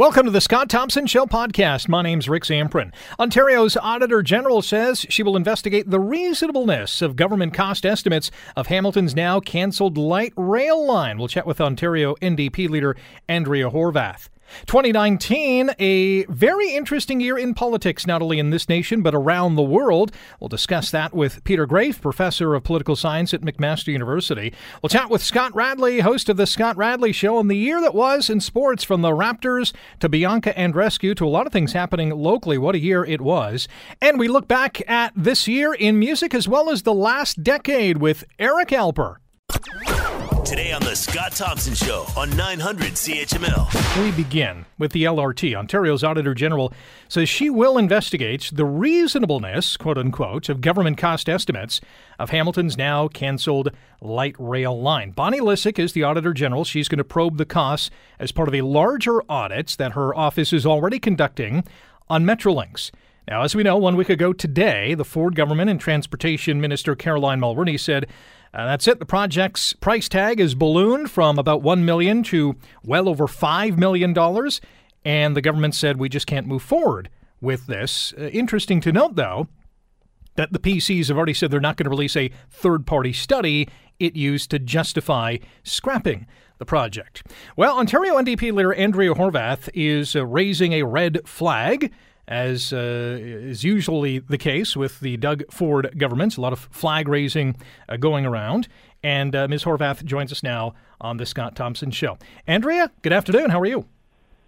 Welcome to the Scott Thompson Show podcast. My name's Rick Zamperin. Ontario's Auditor General says she will investigate the reasonableness of government cost estimates of Hamilton's now cancelled light rail line. We'll chat with Ontario NDP leader Andrea Horwath. 2019, a very interesting year in politics, not only in this nation, but around the world. We'll discuss that with Peter Graefe, professor of political science at McMaster University. We'll chat with Scott Radley, host of The Scott Radley Show, on the year that was in sports from the Raptors to Bianca Andreescu to a lot of things happening locally. What a year it was. And we look back at this year in music as well as the last decade with Eric Alper. Today on The Scott Thompson Show on 900 CHML. We begin with the LRT. Ontario's Auditor General says she will investigate the reasonableness, quote unquote, of government cost estimates of Hamilton's now cancelled light rail line. Bonnie Lysyk is the Auditor General. She's going to probe the costs as part of a larger audit that her office is already conducting on Metrolinx. Now, as we know, one week ago today, the Ford government and Transportation Minister Caroline Mulroney said uh, that's it. The project's price tag is ballooned from about 1 million to well over $5 million. And the government said we just can't move forward with this. Uh, interesting to note, though, that the PCs have already said they're not going to release a third party study it used to justify scrapping the project. Well, Ontario NDP leader Andrea Horwath is uh, raising a red flag as uh, is usually the case with the Doug Ford governments. A lot of flag raising uh, going around. And uh, Ms. Horwath joins us now on the Scott Thompson Show. Andrea, good afternoon. How are you?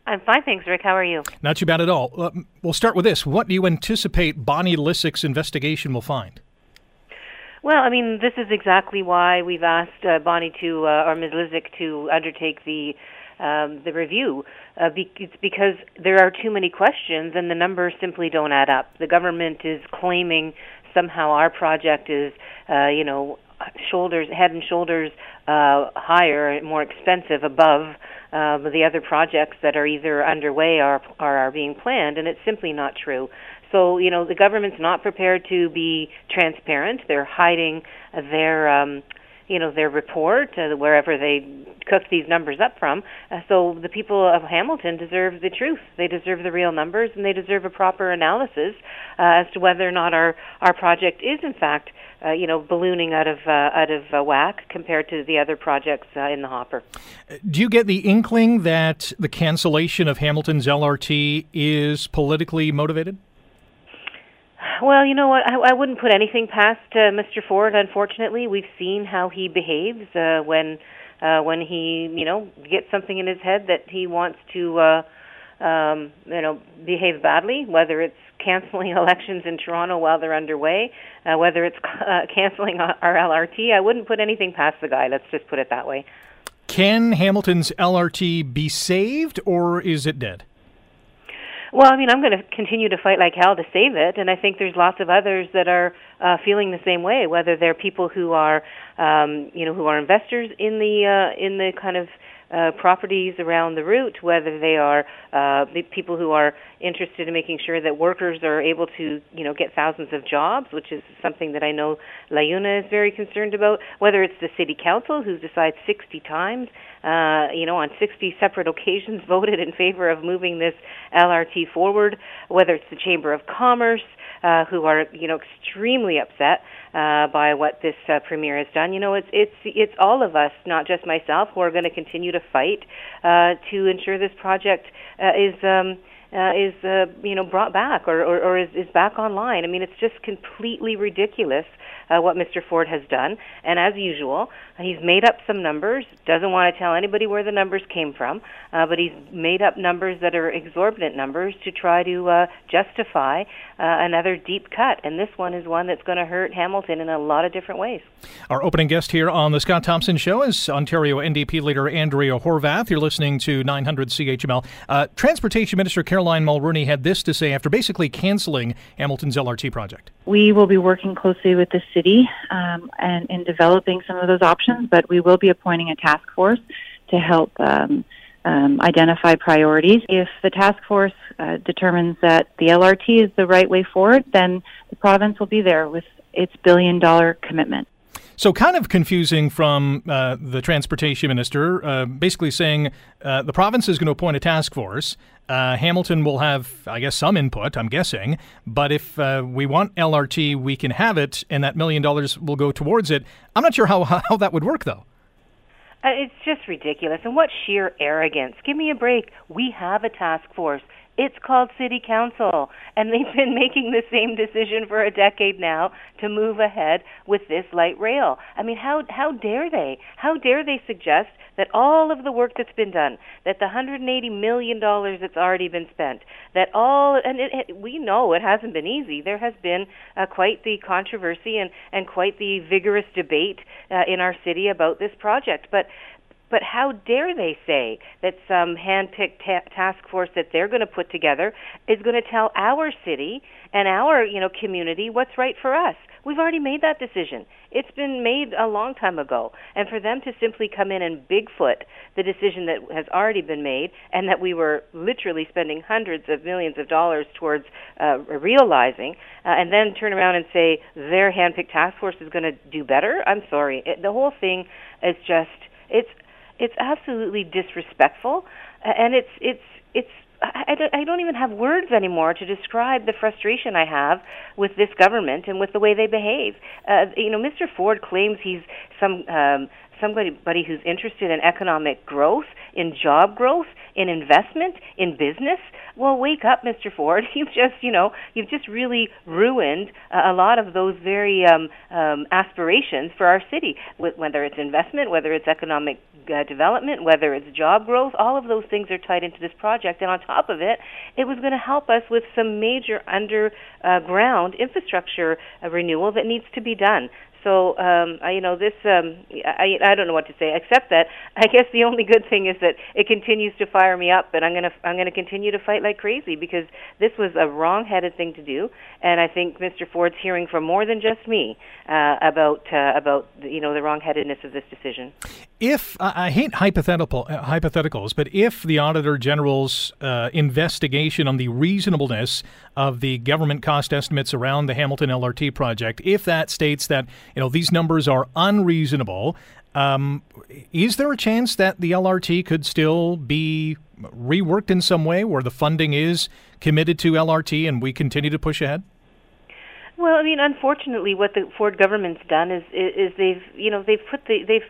I'm fine, thanks, Rick. How are you? Not too bad at all. Uh, we'll start with this. What do you anticipate Bonnie Lysyk's investigation will find? Well, I mean, this is exactly why we've asked uh, Bonnie to, uh, or Ms. Lysyk to undertake the um, the review. Uh, be- it's because there are too many questions and the numbers simply don't add up. The government is claiming somehow our project is, uh, you know, shoulders, head and shoulders uh, higher, and more expensive above uh, the other projects that are either underway or, or are being planned, and it's simply not true. So, you know, the government's not prepared to be transparent. They're hiding their um, you know their report uh, wherever they cooked these numbers up from. Uh, so the people of Hamilton deserve the truth. They deserve the real numbers, and they deserve a proper analysis uh, as to whether or not our our project is in fact. Uh, you know, ballooning out of uh, out of uh, whack compared to the other projects uh, in the hopper. Do you get the inkling that the cancellation of Hamilton's LRT is politically motivated? Well, you know what? I, I wouldn't put anything past uh, Mr. Ford. Unfortunately, we've seen how he behaves uh, when uh, when he, you know, gets something in his head that he wants to, uh, um, you know, behave badly. Whether it's canceling elections in Toronto while they're underway, uh, whether it's uh, canceling our LRT, I wouldn't put anything past the guy. Let's just put it that way. Can Hamilton's LRT be saved, or is it dead? Well, I mean, I'm going to continue to fight like hell to save it, and I think there's lots of others that are uh, feeling the same way. Whether they're people who are, um, you know, who are investors in the uh, in the kind of uh, properties around the route, whether they are uh, people who are interested in making sure that workers are able to, you know, get thousands of jobs, which is something that I know LiUNA is very concerned about. Whether it's the city council who's decided 60 times, uh, you know, on 60 separate occasions voted in favor of moving this LRT forward. Whether it's the Chamber of Commerce uh, who are you know extremely upset uh, by what this uh, premier has done. You know, it's it's it's all of us, not just myself, who are going to continue to fight uh, to ensure this project uh, is. Um, uh, is uh, you know brought back or, or, or is, is back online. I mean, it's just completely ridiculous uh, what Mr. Ford has done. And as usual, he's made up some numbers, doesn't want to tell anybody where the numbers came from, uh, but he's made up numbers that are exorbitant numbers to try to uh, justify uh, another deep cut. And this one is one that's going to hurt Hamilton in a lot of different ways. Our opening guest here on The Scott Thompson Show is Ontario NDP leader Andrea Horwath. You're listening to 900 CHML. Uh, Transportation Minister Caroline Mulroney had this to say after basically canceling Hamilton's LRT project. We will be working closely with the city um, and in developing some of those options, but we will be appointing a task force to help um, um, identify priorities. If the task force uh, determines that the LRT is the right way forward, then the province will be there with its billion dollar commitment. So, kind of confusing from uh, the transportation minister, uh, basically saying uh, the province is going to appoint a task force. Uh, Hamilton will have, I guess, some input, I'm guessing. But if uh, we want LRT, we can have it, and that million dollars will go towards it. I'm not sure how, how that would work, though. Uh, it's just ridiculous. And what sheer arrogance. Give me a break. We have a task force. It's called City Council, and they've been making the same decision for a decade now to move ahead with this light rail. I mean, how how dare they? How dare they suggest that all of the work that's been done, that the 180 million dollars that's already been spent, that all and it, it, we know it hasn't been easy. There has been uh, quite the controversy and and quite the vigorous debate uh, in our city about this project, but but how dare they say that some hand-picked ta- task force that they're going to put together is going to tell our city and our, you know, community what's right for us? We've already made that decision. It's been made a long time ago. And for them to simply come in and Bigfoot the decision that has already been made and that we were literally spending hundreds of millions of dollars towards uh, realizing, uh, and then turn around and say their handpicked task force is going to do better, I'm sorry. It, the whole thing is just, it's it's absolutely disrespectful, and it's it's it's I, don't even have words anymore to describe the frustration I have with this government and with the way they behave. Uh, you know, Mr. Ford claims he's some um, somebody who's interested in economic growth, in job growth, in investment, in business. Well, wake up, Mr. Ford. You've just, you know, you've just really ruined uh, a lot of those very um, um, aspirations for our city. Whether it's investment, whether it's economic uh, development, whether it's job growth, all of those things are tied into this project. And on top of it, it was going to help us with some major underground infrastructure uh, renewal that needs to be done. So um, I, you know, this um, I I don't know what to say except that I guess the only good thing is that it continues to fire me up, and I'm gonna I'm gonna continue to fight like crazy because this was a wrong-headed thing to do, and I think Mr. Ford's hearing from more than just me uh, about uh, about you know the wrong-headedness of this decision. If I hate hypothetical uh, hypotheticals, but if the Auditor General's uh, investigation on the reasonableness of the government cost estimates around the Hamilton LRT project, if that states that you know these numbers are unreasonable, um, is there a chance that the LRT could still be reworked in some way, where the funding is committed to LRT and we continue to push ahead? Well, I mean, unfortunately, what the Ford government's done is is they've you know they've put the they've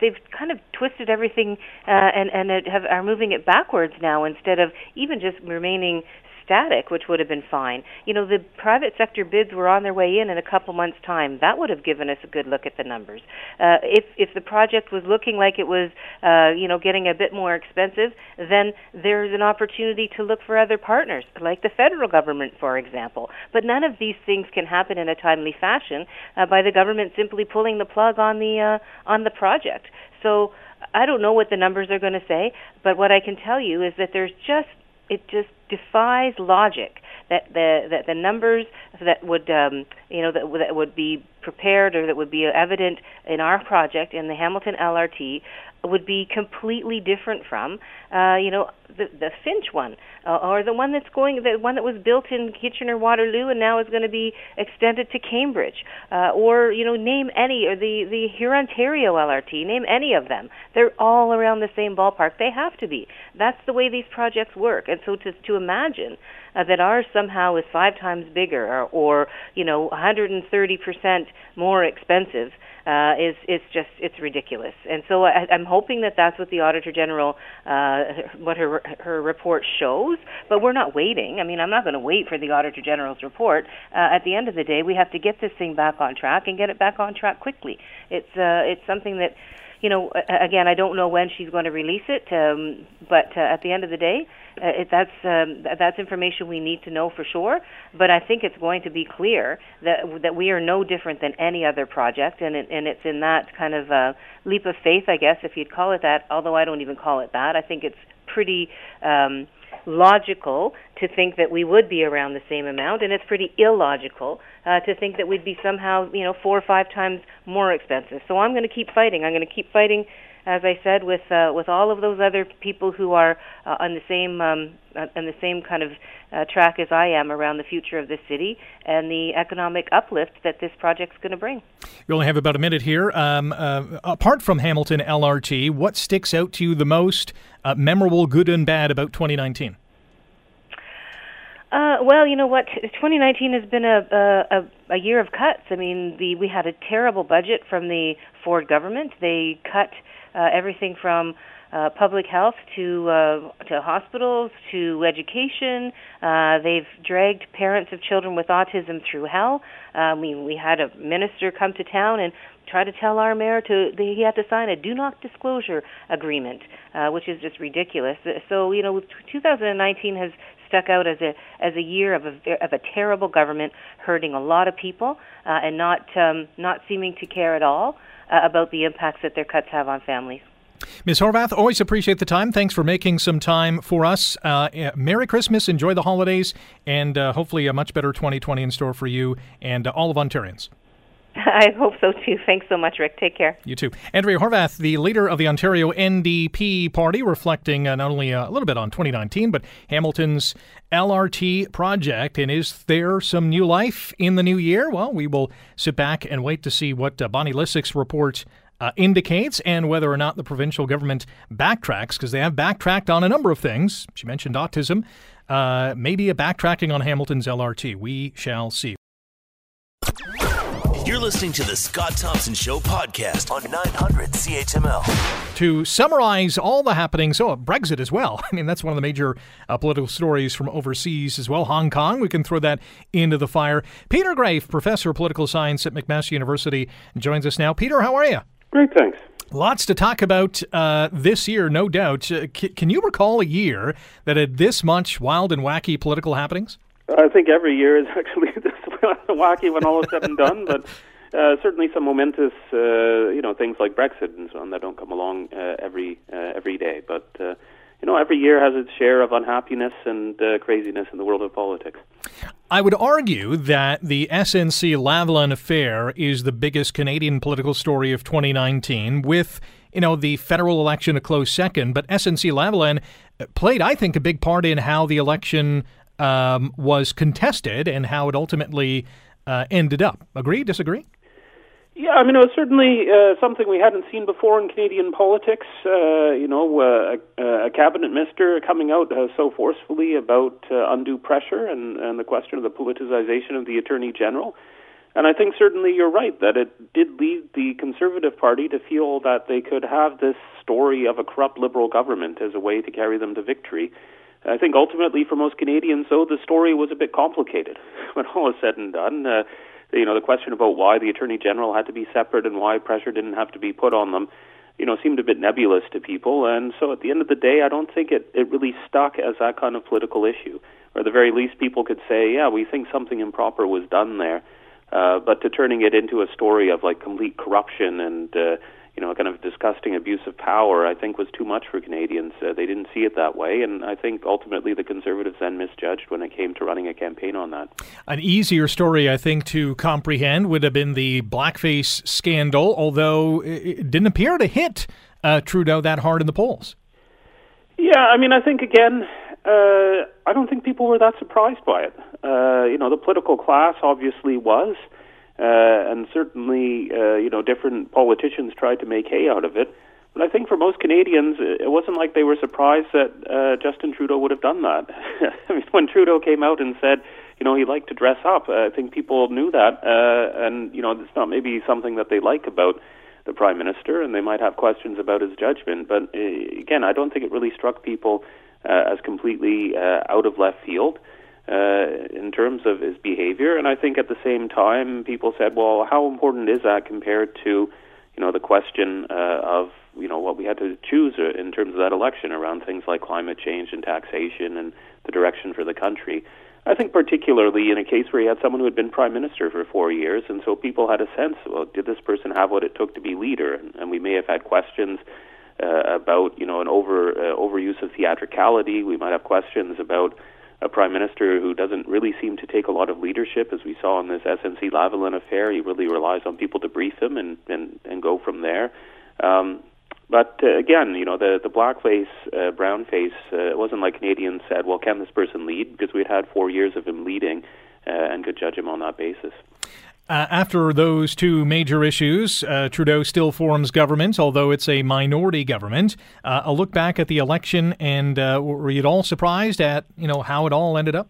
they've kind of twisted everything uh, and and have, are moving it backwards now instead of even just remaining static, which would have been fine. You know, the private sector bids were on their way in in a couple months' time. That would have given us a good look at the numbers. Uh, if if the project was looking like it was, uh, you know, getting a bit more expensive, then there's an opportunity to look for other partners, like the federal government, for example. But none of these things can happen in a timely fashion uh, by the government simply pulling the plug on the uh, on the project. So. I don't know what the numbers are going to say, but what I can tell you is that there's just it just defies logic that the that the numbers that would um, you know that, that would be prepared or that would be evident in our project in the Hamilton LRT would be completely different from, uh, you know, the, the Finch one, uh, or the one that's going, the one that was built in Kitchener Waterloo and now is going to be extended to Cambridge, uh, or you know, name any, or the the Hurontario LRT, name any of them. They're all around the same ballpark. They have to be. That's the way these projects work. And so to to imagine uh, that ours somehow is five times bigger, or, or you know, 130 percent more expensive uh, is is just it's ridiculous. And so I, I'm hoping that that's what the Auditor General, uh, what her her report shows. But we're not waiting. I mean, I'm not going to wait for the Auditor General's report. Uh, at the end of the day, we have to get this thing back on track and get it back on track quickly. It's uh, it's something that you know, again, I don't know when she's going to release it, um, but uh, at the end of the day, uh, it, that's um, that's information we need to know for sure. But I think it's going to be clear that that we are no different than any other project, and it, and it's in that kind of uh, leap of faith, I guess, if you'd call it that. Although I don't even call it that. I think it's pretty. Um, logical to think that we would be around the same amount, and it's pretty illogical uh, to think that we'd be somehow, you know, four or five times more expensive. So I'm going to keep fighting. I'm going to keep fighting as I said, with uh, with all of those other people who are uh, on the same um, uh, on the same kind of uh, track as I am around the future of this city and the economic uplift that this project's going to bring. We only have about a minute here. Um, uh, apart from Hamilton LRT, what sticks out to you the most, uh, memorable, good and bad, about 2019? Uh, well, you know what? 2019 has been a, a a year of cuts. I mean, the we had a terrible budget from the Ford government. They cut uh, everything from uh, public health to uh, to hospitals to education. Uh, they've dragged parents of children with autism through hell. I mean, we had a minister come to town and try to tell our mayor to that he had to sign a do not disclosure agreement, uh, which is just ridiculous. So you know, 2019 has stuck out as a as a year of a of a terrible government hurting a lot of people uh, and not um, not seeming to care at all uh, about the impacts that their cuts have on families. Ms. Horwath, always appreciate the time. Thanks for making some time for us. Uh, Merry Christmas, enjoy the holidays, and uh, hopefully a much better 2020 in store for you and all of Ontarians. I hope so too. Thanks so much, Rick. Take care. You too. Andrea Horwath, the leader of the Ontario NDP party, reflecting uh, not only uh, a little bit on 2019, but Hamilton's LRT project. And is there some new life in the new year? Well, we will sit back and wait to see what uh, Bonnie Lysyk's report uh, indicates and whether or not the provincial government backtracks, because they have backtracked on a number of things. She mentioned autism. Uh, maybe a backtracking on Hamilton's LRT. We shall see. You're listening to the Scott Thompson Show podcast on 900 CHML. To summarize all the happenings, oh, Brexit as well. I mean, that's one of the major uh, political stories from overseas as well. Hong Kong, we can throw that into the fire. Peter Graefe, professor of political science at McMaster University, joins us now. Peter, how are you? Great, thanks. Lots to talk about uh, this year, no doubt. Uh, c- can you recall a year that had this much wild and wacky political happenings? I think every year is actually this wacky when all is said and done, but uh, certainly some momentous, uh, you know, things like Brexit and so on that don't come along uh, every uh, every day. But uh, you know, every year has its share of unhappiness and uh, craziness in the world of politics. I would argue that the SNC Lavalin affair is the biggest Canadian political story of 2019, with you know the federal election a close second. But SNC Lavalin played, I think, a big part in how the election um, was contested and how it ultimately uh, ended up. Agree? Disagree? Yeah, I mean, it was certainly uh, something we hadn't seen before in Canadian politics. Uh, you know, uh, a, cabinet minister coming out uh, so forcefully about uh, undue pressure and, and the question of the politicization of the attorney general. And I think certainly you're right that it did lead the Conservative Party to feel that they could have this story of a corrupt Liberal government as a way to carry them to victory. I think ultimately for most Canadians, though, the story was a bit complicated when all is said and done. Uh, you know, the question about why the Attorney General had to be separate and why pressure didn't have to be put on them, you know, seemed a bit nebulous to people. And so at the end of the day, I don't think it, it really stuck as that kind of political issue. Or at the very least, people could say, yeah, we think something improper was done there. Uh, but to turning it into a story of like complete corruption and, uh, you know, kind of disgusting abuse of power, I think was too much for Canadians. Uh, they didn't see it that way, and I think ultimately the Conservatives then misjudged when it came to running a campaign on that. An easier story, I think, to comprehend would have been the blackface scandal, although it didn't appear to hit uh, Trudeau that hard in the polls. Yeah, I mean, I think again, uh, I don't think people were that surprised by it. Uh, you know, the political class obviously was. Uh, and certainly, uh, you know, different politicians tried to make hay out of it. But I think for most Canadians, it wasn't like they were surprised that uh, Justin Trudeau would have done that. I mean, when Trudeau came out and said, you know, he liked to dress up, uh, I think people knew that, uh, and you know, it's not maybe something that they like about the prime minister, and they might have questions about his judgment. But uh, again, I don't think it really struck people uh, as completely uh, out of left field uh, in terms of his behavior. And I think at the same time, people said, well, how important is that compared to, you know, the question uh, of, you know, what we had to choose uh, in terms of that election around things like climate change and taxation and the direction for the country. I think particularly in a case where he had someone who had been prime minister for four years, and so people had a sense, well, did this person have what it took to be leader? And, and we may have had questions uh, about, you know, an over uh, overuse of theatricality. We might have questions about a prime minister who doesn't really seem to take a lot of leadership, as we saw in this SNC Lavalin affair. He really relies on people to brief him and and and go from there. Um, But uh, again, you know, the the blackface, uh, brownface, uh, it wasn't like Canadians said, "Well, can this person lead?" Because we'd had four years of him leading, uh, and could judge him on that basis. Uh, after those two major issues, uh, Trudeau still forms government, although it's a minority government. Uh, a look back at the election, and uh, were you at all surprised at you know how it all ended up?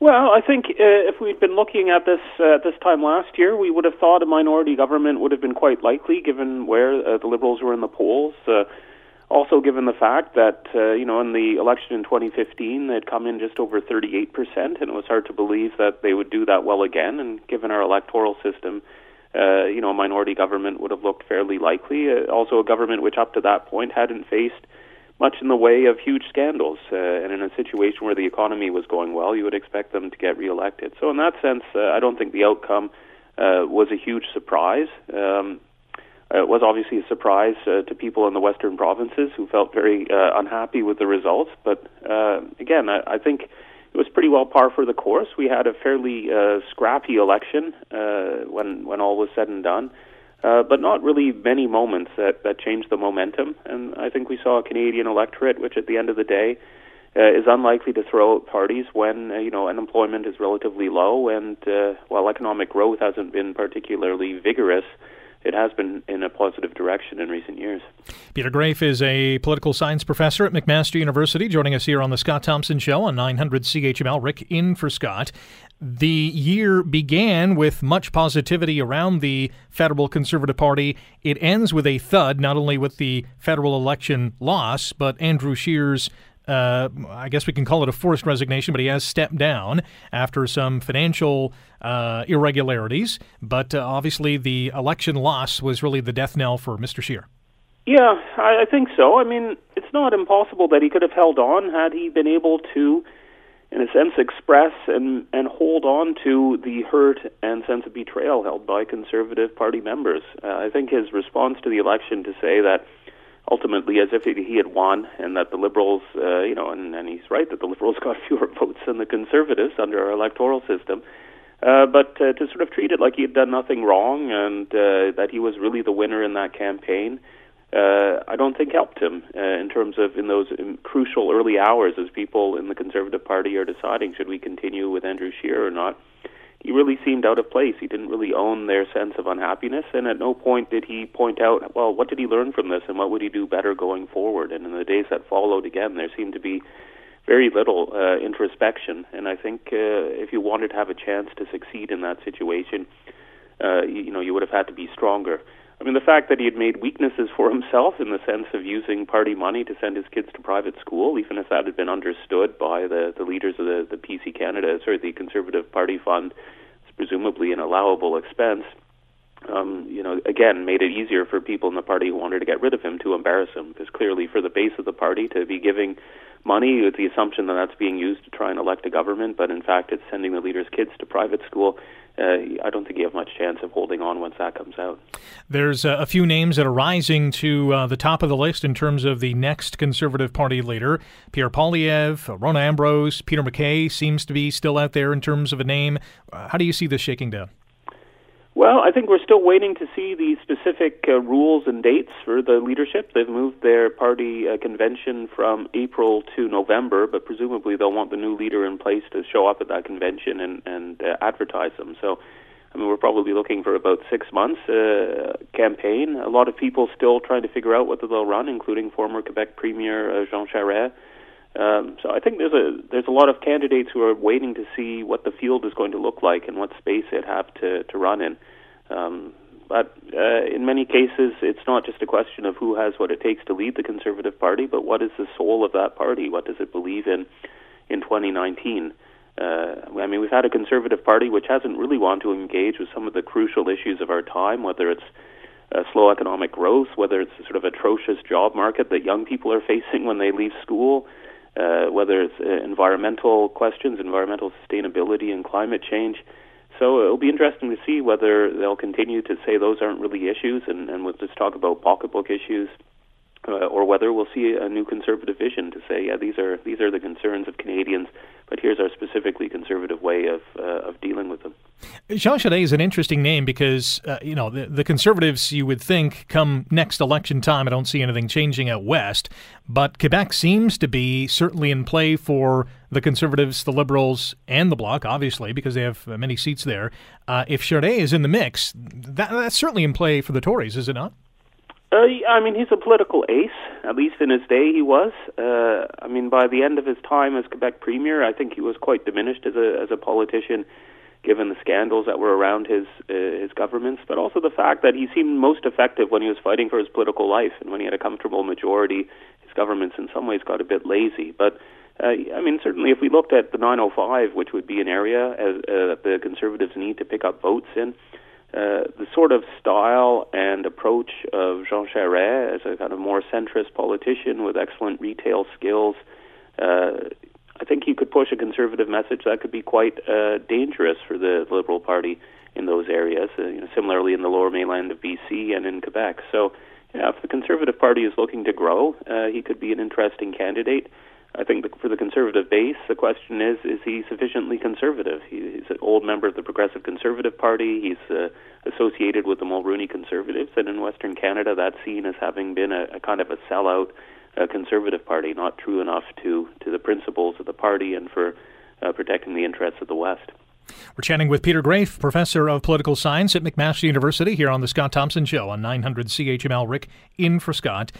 Well, I think uh, if we'd been looking at this this time last year, we would have thought a minority government would have been quite likely, given where the Liberals were in the polls. Also, given the fact that uh, you know in the election in 2015 they'd come in just over 38 percent, and it was hard to believe that they would do that well again. And given our electoral system, uh, you know, a minority government would have looked fairly likely. Uh, also, a government which up to that point hadn't faced much in the way of huge scandals. Uh, and in a situation where the economy was going well, you would expect them to get reelected. So, in that sense, uh, I don't think the outcome uh, was a huge surprise. Um, it was obviously a surprise uh, to people in the western provinces who felt very uh, unhappy with the results. But uh, again, I, I think it was pretty well par for the course. We had a fairly uh, scrappy election uh, when when all was said and done uh, but not really many moments that, that changed the momentum. And I think we saw a Canadian electorate, which at the end of the day uh, is unlikely to throw out parties when uh, you know unemployment is relatively low, and uh, while economic growth hasn't been particularly vigorous. It has been in a positive direction in recent years. Peter Graefe is a political science professor at McMaster University, joining us here on the Scott Thompson Show on 900 CHML. Rick in for Scott. The year began with much positivity around the federal Conservative Party. It ends with a thud, not only with the federal election loss, but Andrew Scheer's uh, I guess we can call it a forced resignation, but he has stepped down after some financial uh, irregularities. But uh, obviously, the election loss was really the death knell for Mr. Scheer. Yeah, I, I think so. I mean, it's not impossible that he could have held on had he been able to in a sense, express and, and hold on to the hurt and sense of betrayal held by Conservative Party members. Uh, I think his response to the election to say that ultimately, as if he had won, and that the Liberals, uh, you know, and, and he's right that the Liberals got fewer votes than the Conservatives under our electoral system. Uh, but uh, to sort of treat it like he had done nothing wrong and uh, that he was really the winner in that campaign, uh, I don't think helped him uh, in terms of in those in crucial early hours as people in the Conservative Party are deciding should we continue with Andrew Scheer or not. He really seemed out of place. He didn't really own their sense of unhappiness, and at no point did he point out, well, what did he learn from this, and what would he do better going forward. And in the days that followed, again, there seemed to be very little uh, introspection. And I think uh, if you wanted to have a chance to succeed in that situation, uh, you, you know, you would have had to be stronger. I mean, the fact that he had made weaknesses for himself in the sense of using party money to send his kids to private school, even if that had been understood by the, the leaders of the, the PC Canada, sorry, the Conservative Party Fund, it's presumably an allowable expense. Um, you know, again, made it easier for people in the party who wanted to get rid of him to embarrass him, because clearly, for the base of the party to be giving money with the assumption that that's being used to try and elect a government, but in fact, it's sending the leaders' kids to private school uh, I don't think you have much chance of holding on once that comes out. There's uh, a few names that are rising to uh, the top of the list in terms of the next Conservative Party leader. Pierre Poilievre, Rona Ambrose, Peter MacKay seems to be still out there in terms of a name. Uh, how do you see this shaking down? Well, I think we're still waiting to see the specific uh, rules and dates for the leadership. They've moved their party uh, convention from April to November, but presumably they'll want the new leader in place to show up at that convention and, and uh, advertise them. So, I mean, we're probably looking for about six months uh, campaign. A lot of people still trying to figure out whether they'll run, including former Quebec Premier uh, Jean Charest. Um, so I think there's a there's a lot of candidates who are waiting to see what the field is going to look like and what space it have to to run in. Um, but uh, in many cases, it's not just a question of who has what it takes to lead the Conservative Party, but what is the soul of that party? What does it believe in in 2019? Uh, I mean, we've had a Conservative Party which hasn't really wanted to engage with some of the crucial issues of our time, whether it's uh, slow economic growth, whether it's sort of atrocious job market that young people are facing when they leave school, uh, whether it's uh, environmental questions, environmental sustainability, and climate change. So it'll be interesting to see whether they'll continue to say those aren't really issues, and, and we'll just talk about pocketbook issues, uh, or whether we'll see a new conservative vision to say, yeah, these are these are the concerns of Canadians, but here's our specifically conservative way of uh, of dealing with them. Jean Charest is an interesting name because, uh, you know, the, the, Conservatives, you would think, come next election time, I don't see anything changing out west. But Quebec seems to be certainly in play for the Conservatives, the Liberals, and the Bloc, obviously, because they have many seats there. Uh, if Charest is in the mix, that, that's certainly in play for the Tories, is it not? Uh, I mean, he's a political ace. At least in his day, he was. Uh, I mean, by the end of his time as Quebec premier, I think he was quite diminished as a as a politician given the scandals that were around his uh, his governments, but also the fact that he seemed most effective when he was fighting for his political life and when he had a comfortable majority. His governments, in some ways, got a bit lazy. But uh, I mean, certainly, if we looked at the 905, which would be an area as, uh, that the Conservatives need to pick up votes in, the sort of style and approach of Jean Charest as a kind of more centrist politician with excellent retail skills. Uh, I think he could push a conservative message that could be quite uh, dangerous for the Liberal Party in those areas. Uh, you know, similarly in the Lower Mainland of BC and in Quebec. So, yeah, if the Conservative Party is looking to grow, uh, he could be an interesting candidate. I think the, for the conservative base, the question is: Is he sufficiently conservative? He, he's an old member of the Progressive Conservative Party. He's uh, associated with the Mulroney Conservatives, and in Western Canada, that's seen as having been a, a kind of a sellout uh, Conservative Party, not true enough to to the principles of the party and for uh, protecting the interests of the West. We're chatting with Peter Graefe, professor of political science at McMaster University, here on the Scott Thompson Show on 900 CHML. Rick in for Scott.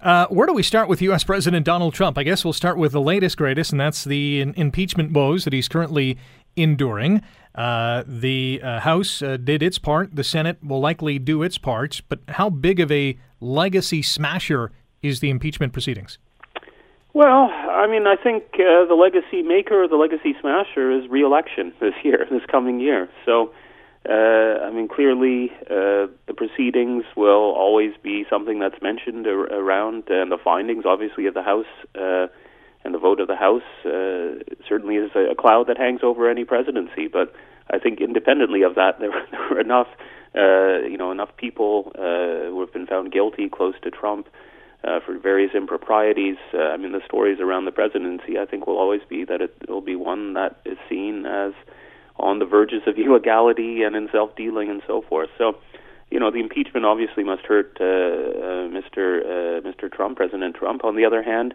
Uh, where do we start with U.S. President Donald Trump? I guess we'll start with the latest, greatest, and that's the in- impeachment woes that he's currently enduring. Uh, the uh, House uh, did its part. The Senate will likely do its part. But how big of a legacy smasher is the impeachment proceedings? Well, I mean, I think uh, the legacy maker, or the legacy smasher, is reelection this year, this coming year. So, I mean, clearly, uh, the proceedings will always be something that's mentioned ar- around, and the findings, obviously, of the House uh, and the vote of the House uh, certainly is a, a cloud that hangs over any presidency. But I think, independently of that, there, were, enough, uh, you know, enough people uh, who have been found guilty close to Trump uh, for various improprieties. Uh, I mean, the stories around the presidency, I think, will always be that it will be one that is seen as on the verges of illegality and in self-dealing and so forth. So, you know, the impeachment obviously must hurt uh, uh, Mr. Uh, Mr. Trump, President Trump. On the other hand,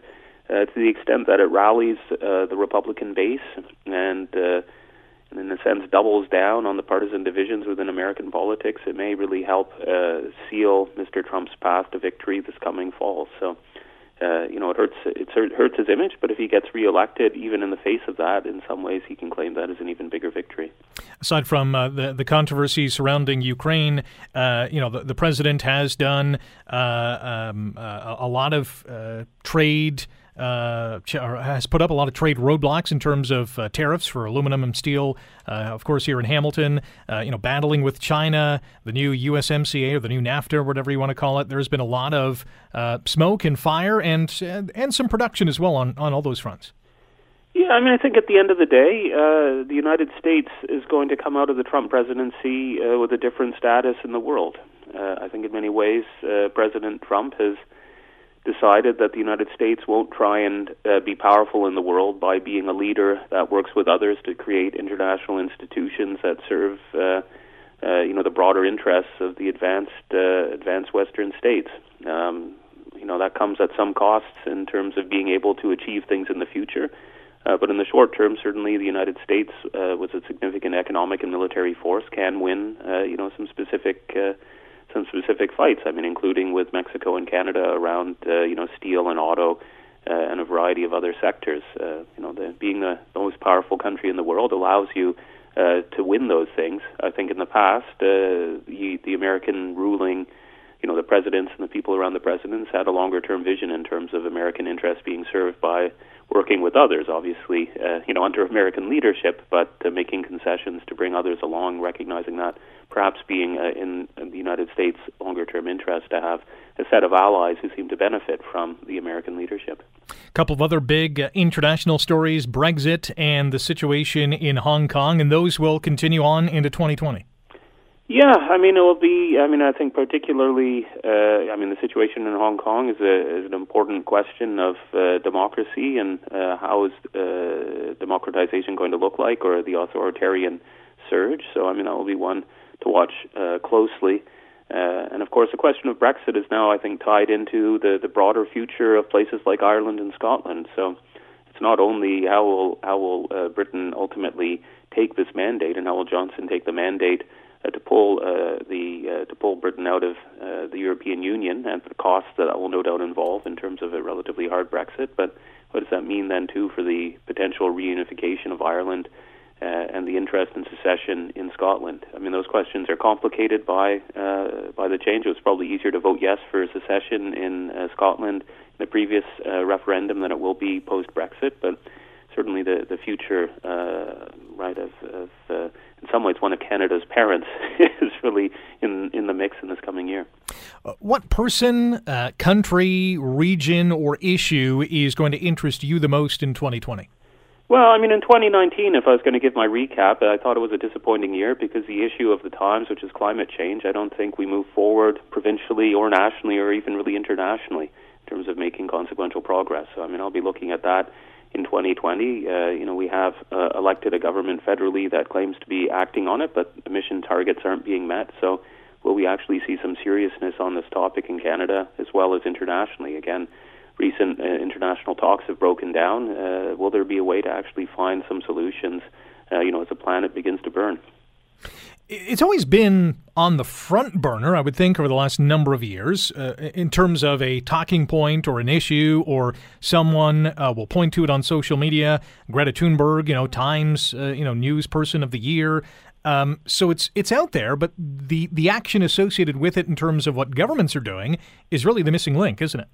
uh, to the extent that it rallies uh, the Republican base and uh, in a sense doubles down on the partisan divisions within American politics, it may really help uh, seal Mr. Trump's path to victory this coming fall. So, uh, you know, it hurts it hurts his image, but if he gets reelected, even in the face of that, in some ways he can claim that as an even bigger victory. Aside from uh, the the controversy surrounding Ukraine, uh, you know, the, the president has done uh, um, uh, a lot of uh, trade uh, has put up a lot of trade roadblocks in terms of uh, tariffs for aluminum and steel. Uh, of course, here in Hamilton, uh, you know, battling with China, the new USMCA or the new NAFTA, whatever you want to call it. There's been a lot of uh, smoke and fire, and, and some production as well on on all those fronts. Yeah, I mean, I think at the end of the day, uh, the United States is going to come out of the Trump presidency with a different status in the world. I think in many ways, President Trump has decided that the United States won't try and uh, be powerful in the world by being a leader that works with others to create international institutions that serve, uh, uh, you know, the broader interests of the advanced, uh, advanced Western states. Um, you know, that comes at some costs in terms of being able to achieve things in the future. Uh, but in the short term, certainly the United States, uh, with a significant economic and military force, can win, you know, some specific some specific fights. I mean, including with Mexico and Canada around uh, you know steel and auto. Uh, and a variety of other sectors. Uh, you know, the, being the, most powerful country in the world allows you uh, to win those things. I think in the past, uh, the, the American ruling, you know, the presidents and the people around the presidents had a longer-term vision in terms of American interests being served by working with others, obviously, uh, you know, under American leadership, but uh, making concessions to bring others along, recognizing that perhaps being uh, in, the United States' longer-term interest to have a set of allies who seem to benefit from the American leadership. A couple of other big uh, international stories: Brexit and the situation in Hong Kong, and those will continue on into 2020. Yeah, I mean it will be. I mean, I think particularly. Uh, I mean, the situation in Hong Kong is, a, is an important question of uh, democracy and uh, how is uh, democratization going to look like, or the authoritarian surge. So, I mean, that will be one to watch uh, closely. Uh, and of course, the question of Brexit is now, I think, tied into the, the broader future of places like Ireland and Scotland. So it's not only how will how will Britain ultimately take this mandate, and how will Johnson take the mandate to pull uh, the uh, to pull Britain out of uh, the European Union, and the costs that will no doubt involve in terms of a relatively hard Brexit. But what does that mean then too for the potential reunification of Ireland? uh, and the interest in secession in Scotland. I mean, those questions are complicated by uh, by the change. It was probably easier to vote yes for secession in uh, Scotland in the previous uh, referendum than it will be post Brexit. But certainly, the the future uh, right of, of uh, in some ways one of Canada's parents is really in in the mix in this coming year. Uh, what person, uh, country, region, or issue is going to interest you the most in 2020? Well, I mean, in 2019, if I was going to give my recap, uh, I thought it was a disappointing year because the issue of the times, which is climate change, I don't think we move forward provincially or nationally or even really internationally in terms of making consequential progress. So, I mean, I'll be looking at that in 2020. Uh, you know, we have uh, elected a government federally that claims to be acting on it, but emission targets aren't being met. So, will we actually see some seriousness on this topic in Canada as well as internationally? Again, recent uh, international talks have broken down. Uh, will there be a way to actually find some solutions, uh, you know, as the planet begins to burn? It's always been on the front burner, I would think, over the last number of years, uh, in terms of a talking point or an issue, or someone uh, will point to it on social media. Greta Thunberg, you know, Times, uh, you know, News Person of the Year. Um, so it's it's out there, but the the action associated with it in terms of what governments are doing is really the missing link, isn't it?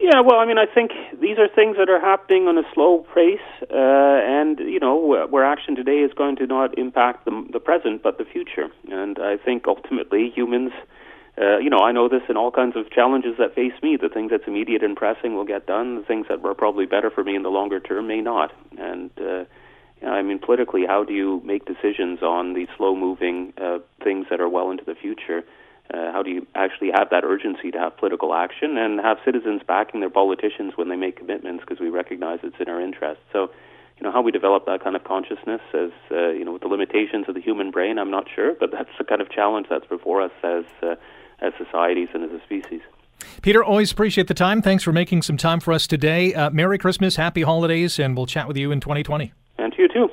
Yeah, well, I mean, I think these are things that are happening on a slow pace, uh, and you know, where action today is going to not impact the, the present but the future. And I think ultimately humans, uh, you know, I know this in all kinds of challenges that face me. The things that's immediate and pressing will get done. The things that were probably better for me in the longer term may not. And uh, you know, I mean, politically, how do you make decisions on these slow-moving uh, things that are well into the future? Uh, how do you actually have that urgency to have political action and have citizens backing their politicians when they make commitments because we recognize it's in our interest? So, you know, how we develop that kind of consciousness as, uh, you know, with the limitations of the human brain, I'm not sure, but that's the kind of challenge that's before us as, uh, as societies and as a species. Peter, always appreciate the time. Thanks for making some time for us today. Uh, Merry Christmas, Happy Holidays, and we'll chat with you in 2020. And to you too.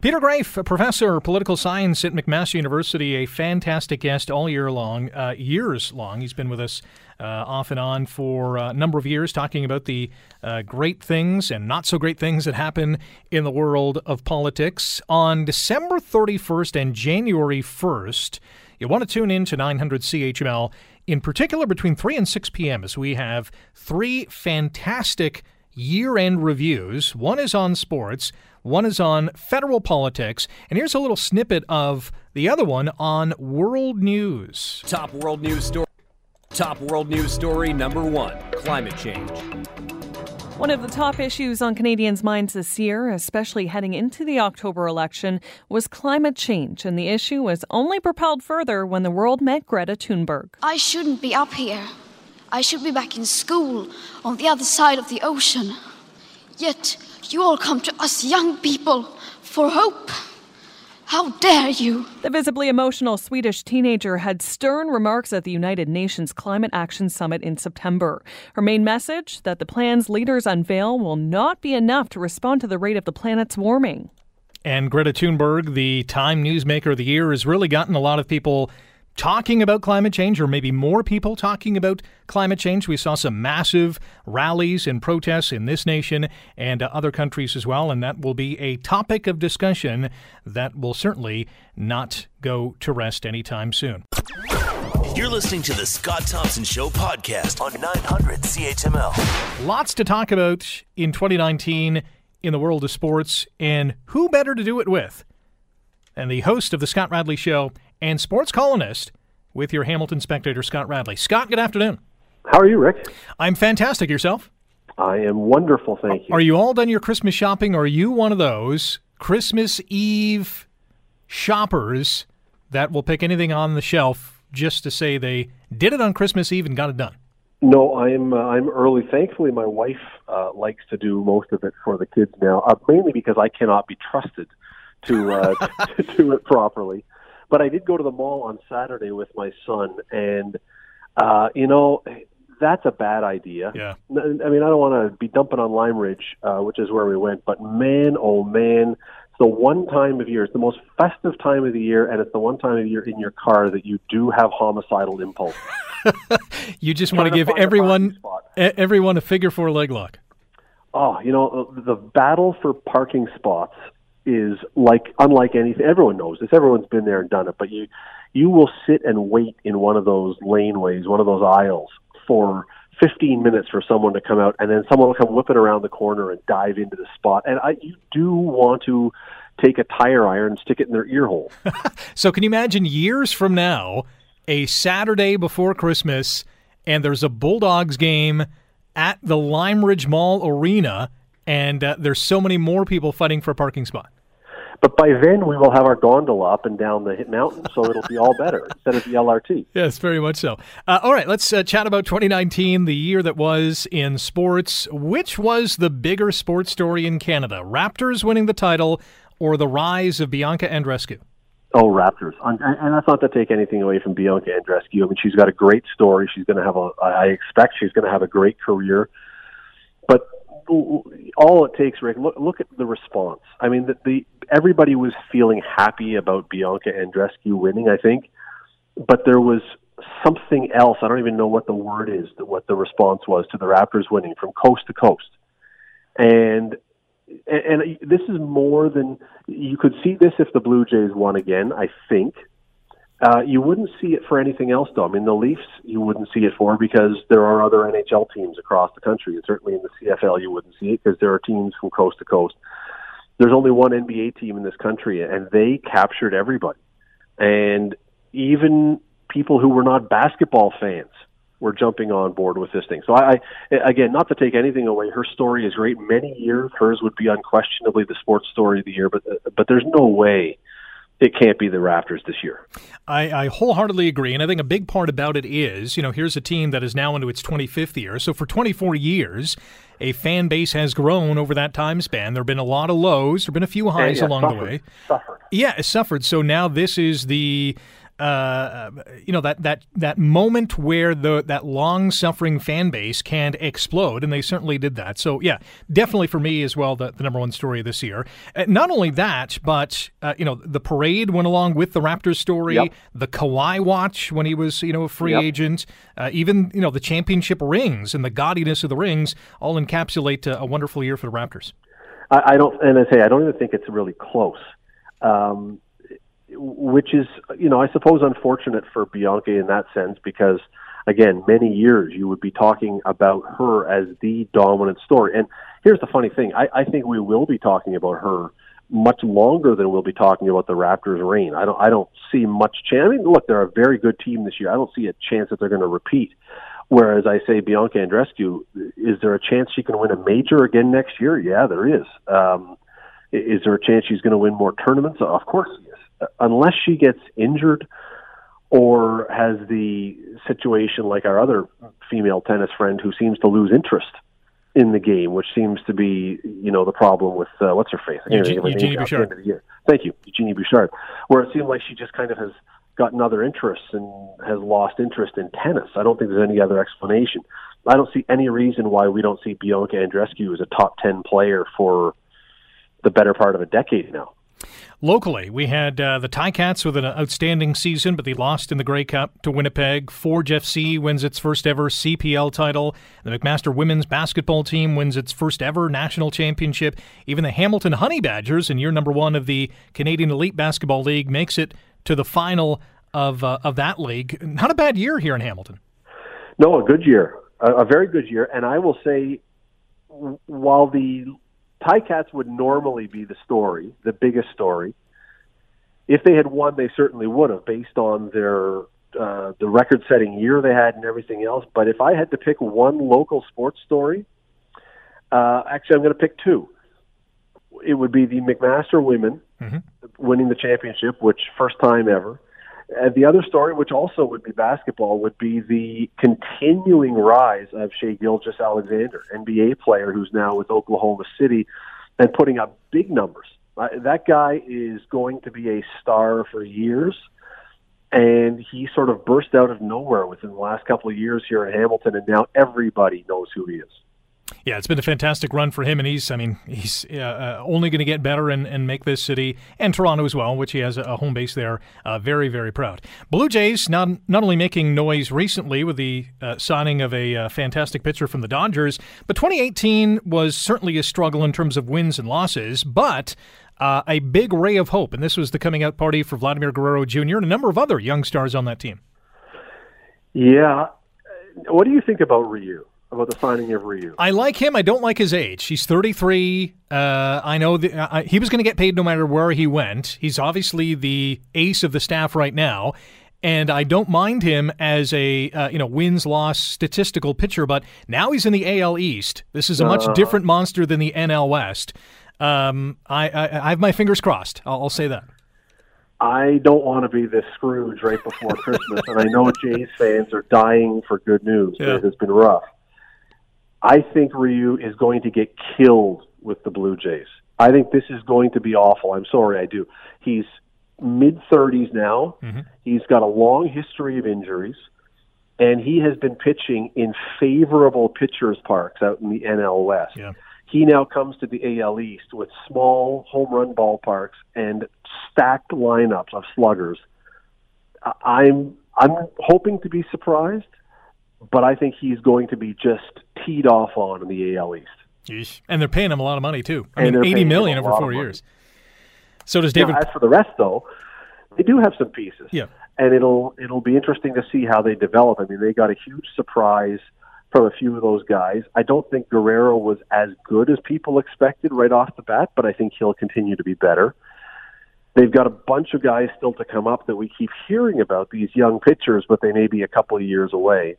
Peter Graefe, a professor of political science at McMaster University, a fantastic guest all year long, uh, years long. He's been with us uh, off and on for a number of years, talking about the uh, great things and not so great things that happen in the world of politics. On December 31st and January 1st, you want to tune in to 900 CHML, in particular between 3 and 6 p.m., as we have three fantastic year end reviews. One is on sports, one is on federal politics, and here's a little snippet of the other one on world news. Top world news story. Top world news story number one climate change. One of the top issues on Canadians' minds this year, especially heading into the October election, was climate change, and the issue was only propelled further when the world met Greta Thunberg. I shouldn't be up here. I should be back in school on the other side of the ocean. Yet you all come to us young people for hope. How dare you? The visibly emotional Swedish teenager had stern remarks at the United Nations Climate Action Summit in September. Her main message that the plans leaders unveil will not be enough to respond to the rate of the planet's warming. And Greta Thunberg, the Time Newsmaker of the Year, has really gotten a lot of people talking about climate change, or maybe more people talking about climate change. We saw some massive rallies and protests in this nation and uh, other countries as well, and that will be a topic of discussion that will certainly not go to rest anytime soon. You're listening to the Scott Thompson Show podcast on 900 CHML. Lots to talk about in 2019 in the world of sports, and who better to do it with? And the host of the Scott Radley Show and sports columnist with your Hamilton Spectator, Scott Radley. Scott, good afternoon. How are you, Rick? I'm fantastic. Yourself? I am wonderful, thank you. Are you all done your Christmas shopping, or are you one of those Christmas Eve shoppers that will pick anything on the shelf just to say they did it on Christmas Eve and got it done? No, I'm uh, I'm early. Thankfully, my wife uh, likes to do most of it for the kids now, uh, mainly because I cannot be trusted to uh, to do it properly. But I did go to the mall on Saturday with my son, and uh, you know that's a bad idea. Yeah. I mean, I don't want to be dumping on Lime Ridge, uh, which is where we went, but man, oh man, it's the one time of year, it's the most festive time of the year, and it's the one time of year in your car that you do have homicidal impulse. You just want to give everyone everyone a figure four leg lock. Oh, you know, the battle for parking spots is like unlike anything. Everyone knows this. Everyone's been there and done it. But you, you will sit and wait in one of those laneways, one of those aisles, for 15 minutes for someone to come out, and then someone will come whipping around the corner and dive into the spot. And I, you do want to take a tire iron and stick it in their ear hole. So can you imagine years from now, a Saturday before Christmas, and there's a Bulldogs game at the Lime Ridge Mall Arena, and uh, there's so many more people fighting for a parking spot. But by then, we will have our gondola up and down the mountain, so it'll be all better instead of the LRT. Yes, very much so. Uh, all right, let's uh, chat about 2019, the year that was in sports. Which was the bigger sports story in Canada? Raptors winning the title or the rise of Bianca Andreescu? Oh, Raptors. And, and that's not to take anything away from Bianca Andreescu. I mean, she's got a great story. She's going to have a, I expect she's going to have a great career. But all it takes, Rick, look, look at the response. I mean, the, the everybody was feeling happy about Bianca Andreescu winning, I think. But there was something else. I don't even know what the word is, that what the response was to the Raptors winning from coast to coast. And and, and this is more than you could see this if the Blue Jays won again. I think uh, you wouldn't see it for anything else, though. I mean, the Leafs you wouldn't see it for because there are other NHL teams across the country, and certainly in the CFL you wouldn't see it because there are teams from coast to coast. There's only one NBA team in this country, and they captured everybody, and even people who were not basketball fans were jumping on board with this thing. So I, I again, not to take anything away, her story is great. Many years, hers would be unquestionably the sports story of the year. But but there's no way it can't be the Raptors this year. I, I wholeheartedly agree, and I think a big part about it is, you know, here's a team that is now into its 25th year. So for 24 years, a fan base has grown over that time span. There have been a lot of lows, there have been a few highs yeah, along suffered, the way. Suffered. Yeah, it suffered. So now this is the uh, you know that that that moment where the that long suffering fan base can explode, and they certainly did that. So yeah, definitely for me as well, the, the number one story this year. Uh, not only that, but uh, you know the parade went along with the Raptors story, Yep. the Kawhi watch when he was you know a free Yep. agent, uh, even you know the championship rings and the gaudiness of the rings all encapsulate uh, a wonderful year for the Raptors. I, I don't, and I say I don't even think it's really close. Um, which is, you know, I suppose unfortunate for Bianca in that sense because, again, many years you would be talking about her as the dominant story. And here's the funny thing: I, I think we will be talking about her much longer than we'll be talking about the Raptors' reign. I don't, I don't see much chance. I mean, look, they're a very good team this year. I don't see a chance that they're going to repeat. Whereas I say Bianca Andreescu, is there a chance she can win a major again next year? Yeah, there is. Um, is there a chance she's going to win more tournaments? Of course, Unless she gets injured or has the situation like our other female tennis friend who seems to lose interest in the game, which seems to be, you know, the problem with uh, what's her face? Eugenie- think of her name Eugenie the Bouchard. end of the year. Thank you, Eugenie Bouchard. Where it seemed like she just kind of has gotten other interests and has lost interest in tennis. I don't think there's any other explanation. I don't see any reason why we don't see Bianca Andreescu as a top ten player for the better part of a decade now. Locally, we had uh, the Ticats with an outstanding season, but they lost in the Grey Cup to Winnipeg. Forge FC wins its first ever CPL title. The McMaster women's basketball team wins its first ever national championship. Even the Hamilton Honey Badgers, in year number one of the Canadian Elite Basketball League, makes it to the final of uh, of that league. Not a bad year here in Hamilton. No, a good year, a, a very good year. And I will say, while the Ticats would normally be the story, the biggest story, if they had won, they certainly would have, based on their uh, the record-setting year they had and everything else. But if I had to pick one local sports story, uh, actually, I'm going to pick two. It would be the McMaster women winning the championship, which first time ever. And the other story, which also would be basketball, would be the continuing rise of Shai Gilgeous-Alexander, NBA player who's now with Oklahoma City and putting up big numbers Uh, that guy is going to be a star for years, and he sort of burst out of nowhere within the last couple of years here in Hamilton, and now everybody knows who he is. Yeah, it's been a fantastic run for him, and he's, I mean, he's uh, uh, only going to get better and, and make this city and Toronto as well, which he has a home base there, uh, very, very proud. Blue Jays not, not only making noise recently with the uh, signing of a uh, fantastic pitcher from the Dodgers, but 2018 was certainly a struggle in terms of wins and losses, but uh, a big ray of hope, and this was the coming out party for Vladimir Guerrero Jr. and a number of other young stars on that team. Yeah. What do you think about Ryu? About the signing of Ryu. I like him. I don't like his age. He's 33. Uh, I know that uh, he was going to get paid no matter where he went. He's obviously the ace of the staff right now, and I don't mind him as a uh, you know wins loss statistical pitcher. But now he's in the AL East. This is a much uh, different monster than the NL West. Um, I, I, I have my fingers crossed. I'll, I'll say that. I don't want to be this Scrooge right before Christmas, and I know Jays fans are dying for good news. Yeah. It has been rough. I think Ryu is going to get killed with the Blue Jays. I think this is going to be awful. I'm sorry, I do. He's mid 30s now. Mm-hmm. He's got a long history of injuries, and he has been pitching in favorable pitchers' parks out in the NL West. Yeah. He now comes to the AL East with small home run ballparks and stacked lineups of sluggers. I'm I'm hoping to be surprised but I think he's going to be just teed off on in the AL East. Yeesh. And they're paying him a lot of money too. I and mean, eighty million over four years. So does David. Now, as for the rest, though, they do have some pieces. Yeah, and it'll it'll be interesting to see how they develop. I mean, they got a huge surprise from a few of those guys. I don't think Guerrero was as good as people expected right off the bat, but I think he'll continue to be better. They've got a bunch of guys still to come up that we keep hearing about, these young pitchers, but they may be a couple of years away.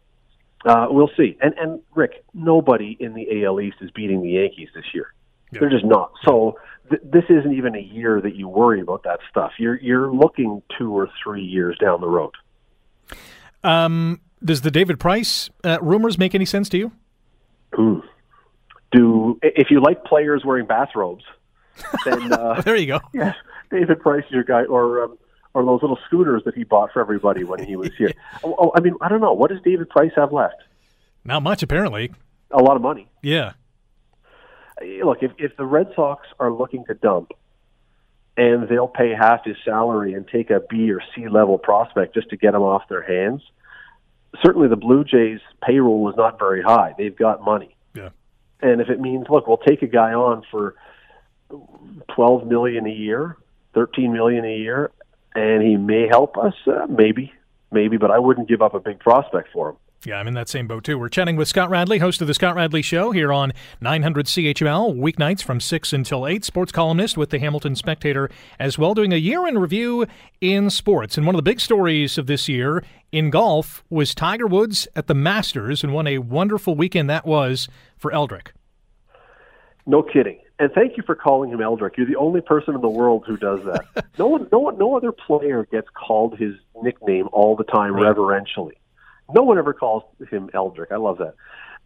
Uh, we'll see. And and Rick, nobody in the AL East is beating the Yankees this year. Yeah. They're just not. So th- this isn't even a year that you worry about that stuff. You're you're looking two or three years down the road. Um, does the David Price uh, rumors make any sense to you? Ooh. Do if you like players wearing bathrobes, then uh, there you go. Yeah, David Price is your guy, or um, or those little scooters that he bought for everybody when he was here. oh, oh, I mean, I don't know. What does David Price have left? Not much, apparently. A lot of money. Yeah. Look, if if the Red Sox are looking to dump, and they'll pay half his salary and take a B or C level prospect just to get him off their hands, certainly the Blue Jays payroll is not very high. They've got money. Yeah. And if it means, look, we'll take a guy on for twelve million a year, thirteen million a year, and he may help us. Uh, maybe, maybe, but I wouldn't give up a big prospect for him. Yeah, I'm in that same boat too. We're chatting with Scott Radley, host of the Scott Radley Show here on 900 CHML, weeknights from 6 until 8. Sports columnist with the Hamilton Spectator as well, doing a year in review in sports. And one of the big stories of this year in golf was Tiger Woods at the Masters, and what a wonderful weekend that was for Eldrick. No kidding. And thank you for calling him Eldrick. You're the only person in the world who does that. no one, no one, no other player gets called his nickname all the time right. reverentially. No one ever calls him Eldrick. I love that.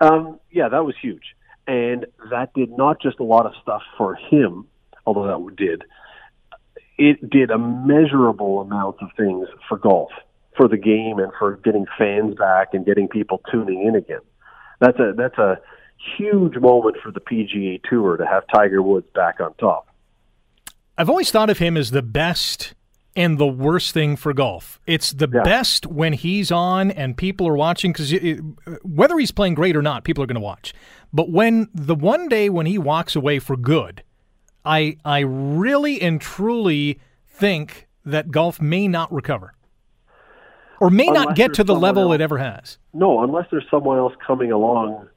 Um, yeah, that was huge, and that did not just a lot of stuff for him, although that did. It did a measurable amount of things for golf, for the game, and for getting fans back and getting people tuning in again. That's a that's a huge moment for the PGA Tour to have Tiger Woods back on top. I've always thought of him as the best and the worst thing for golf. It's the yeah. best when he's on and people are watching because whether he's playing great or not, people are going to watch. But when the one day when he walks away for good, I I really and truly think that golf may not recover. Or may unless not get to the level else. it ever has. No, unless there's someone else coming along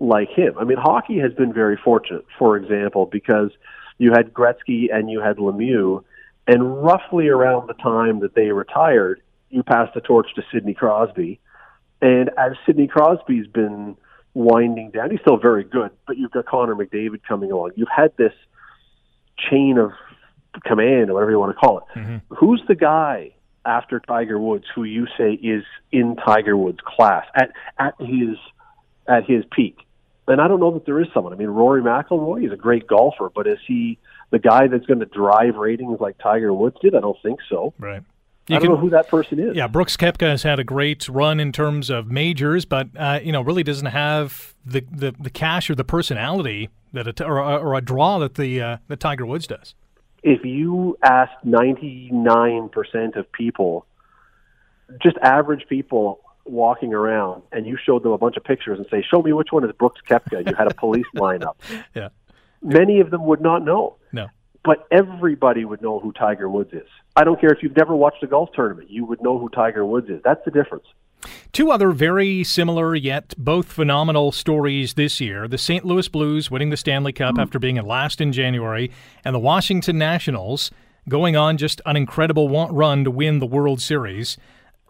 like him. I mean, hockey has been very fortunate, for example, because you had Gretzky and you had Lemieux, and roughly around the time that they retired, you passed the torch to Sidney Crosby. And as Sidney Crosby's been winding down, he's still very good, but you've got Connor McDavid coming along. You've had this chain of command, or whatever you want to call it. Mm-hmm. Who's the guy after Tiger Woods who you say is in Tiger Woods' class at at his at his peak? And I don't know that there is someone. I mean, Rory McIlroy is a great golfer, but is he the guy that's going to drive ratings like Tiger Woods did? I don't think so. Right. You I don't can, know who that person is. Yeah, Brooks Koepka has had a great run in terms of majors, but uh, you know really doesn't have the, the, the cash or the personality that a, or, or a draw that the uh, that Tiger Woods does. If you ask ninety nine percent of people, just average people walking around, and you showed them a bunch of pictures and say, "Show me which one is Brooks Koepka," you had a police lineup. Yeah, many of them would not know. No but everybody would know who Tiger Woods is. I don't care if you've never watched a golf tournament, you would know who Tiger Woods is. That's the difference. Two other very similar yet both phenomenal stories this year the St. Louis Blues winning the Stanley Cup mm. after being at last in January, and the Washington Nationals going on just an incredible want run to win the World Series.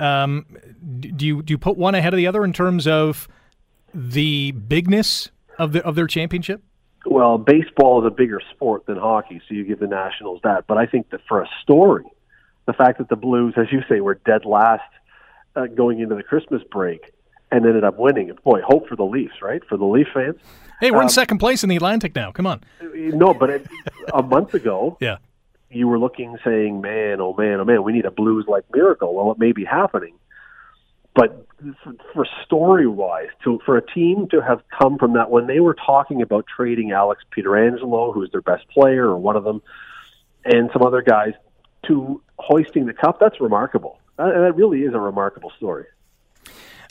Um, do you do you put one ahead of the other in terms of the bigness of the of their championship? well, baseball is a bigger sport than hockey, so you give the Nationals that. But I think that for a story, the fact that the Blues, as you say, were dead last uh, going into the Christmas break and ended up winning. Boy, hope for the Leafs, right? For the Leaf fans. Hey, we're um, in second place in the Atlantic now. Come on. No, but it, a month ago, yeah, you were looking, saying, "Man, oh man, oh man, we need a Blues-like miracle." Well, it may be happening, but for, story wise, to for a team to have come from that when they were talking about trading Alex Pietrangelo, who's their best player or one of them, and some other guys, to hoisting the cup, that's remarkable. Uh, that really is a remarkable story.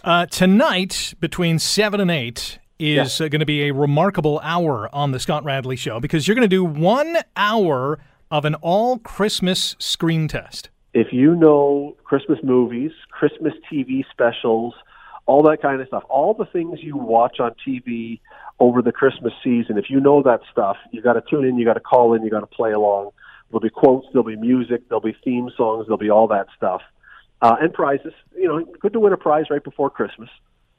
Uh, tonight, between seven and eight, is yeah. uh, going to be a remarkable hour on the Scott Radley Show because you're going to do one hour of an all Christmas screen test if you know Christmas movies, Christmas TV specials, all that kind of stuff, all the things you watch on TV over the Christmas season, if you know that stuff, you got to tune in, you got to call in, you got to play along. There'll be quotes, there'll be music, there'll be theme songs, there'll be all that stuff, uh, and prizes. You know, good to win a prize right before Christmas.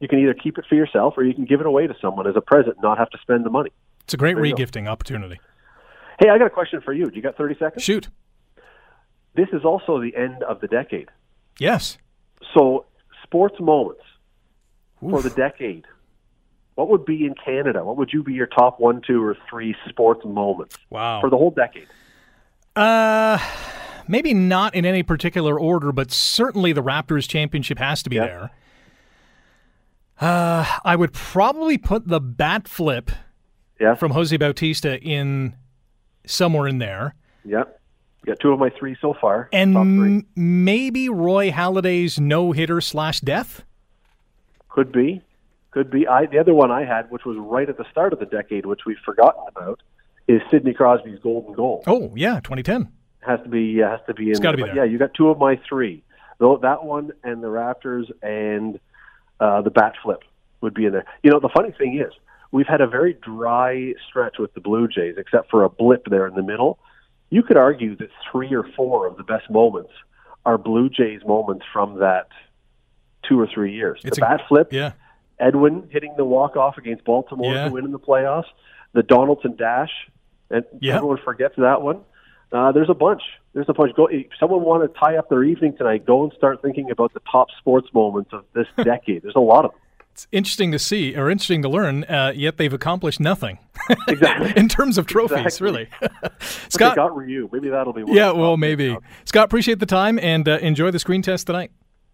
You can either keep it for yourself or you can give it away to someone as a present, and not have to spend the money. It's a great regifting opportunity. Hey, I got a question for you. Do you got thirty seconds? Shoot this is also the end of the decade. Yes. So, sports moments Oof. for the decade. What would be in Canada? What would you be your top one, two, or three sports moments? Wow. For the whole decade. Uh, maybe not in any particular order, but certainly the Raptors championship has to be yep. there. Uh, I would probably put the bat flip yeah. from Jose Bautista in somewhere in there. Yep. Got two of my three so far. And m- maybe Roy Halladay's no hitter slash death? Could be. Could be. I The other one I had, which was right at the start of the decade, which we've forgotten about, is Sidney Crosby's golden goal. Oh, yeah, 2010. Has to be has to be in it's there. Be there. Yeah, you got two of my three. Though that one and the Raptors and uh, the bat flip would be in there. You know, the funny thing is, we've had a very dry stretch with the Blue Jays, except for a blip there in the middle you could argue that three or four of the best moments are Blue Jays moments from that two or three years. It's the a, bat flip, yeah. Edwin hitting the walk off against Baltimore yeah. to win in the playoffs, the Donaldson dash, and yeah. everyone forgets that one. Uh, there's a bunch. There's a bunch. Go. If someone want to tie up their evening tonight, go and start thinking about the top sports moments of this decade. There's a lot of them. It's interesting to see, or interesting to learn. Uh, yet they've accomplished nothing. Exactly. in terms of trophies, exactly. really. Scott got Ryu. Maybe that'll be. yeah, well, maybe. Scott, appreciate the time and uh, enjoy the screen test tonight.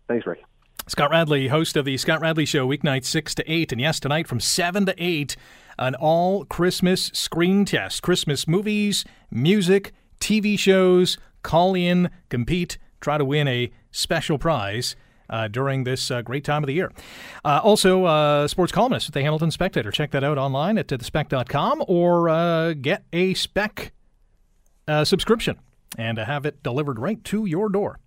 Thanks, Rick. Scott Radley, host of the Scott Radley Show, weeknights six to eight, and yes, tonight from seven to eight, an all Christmas screen test. Christmas movies, music, TV shows. Call in, compete, try to win a special prize uh, during this uh, great time of the year. Uh, also, uh, sports columnist at the Hamilton Spectator. Check that out online at thespec.com or uh, get a spec uh, subscription and have it delivered right to your door.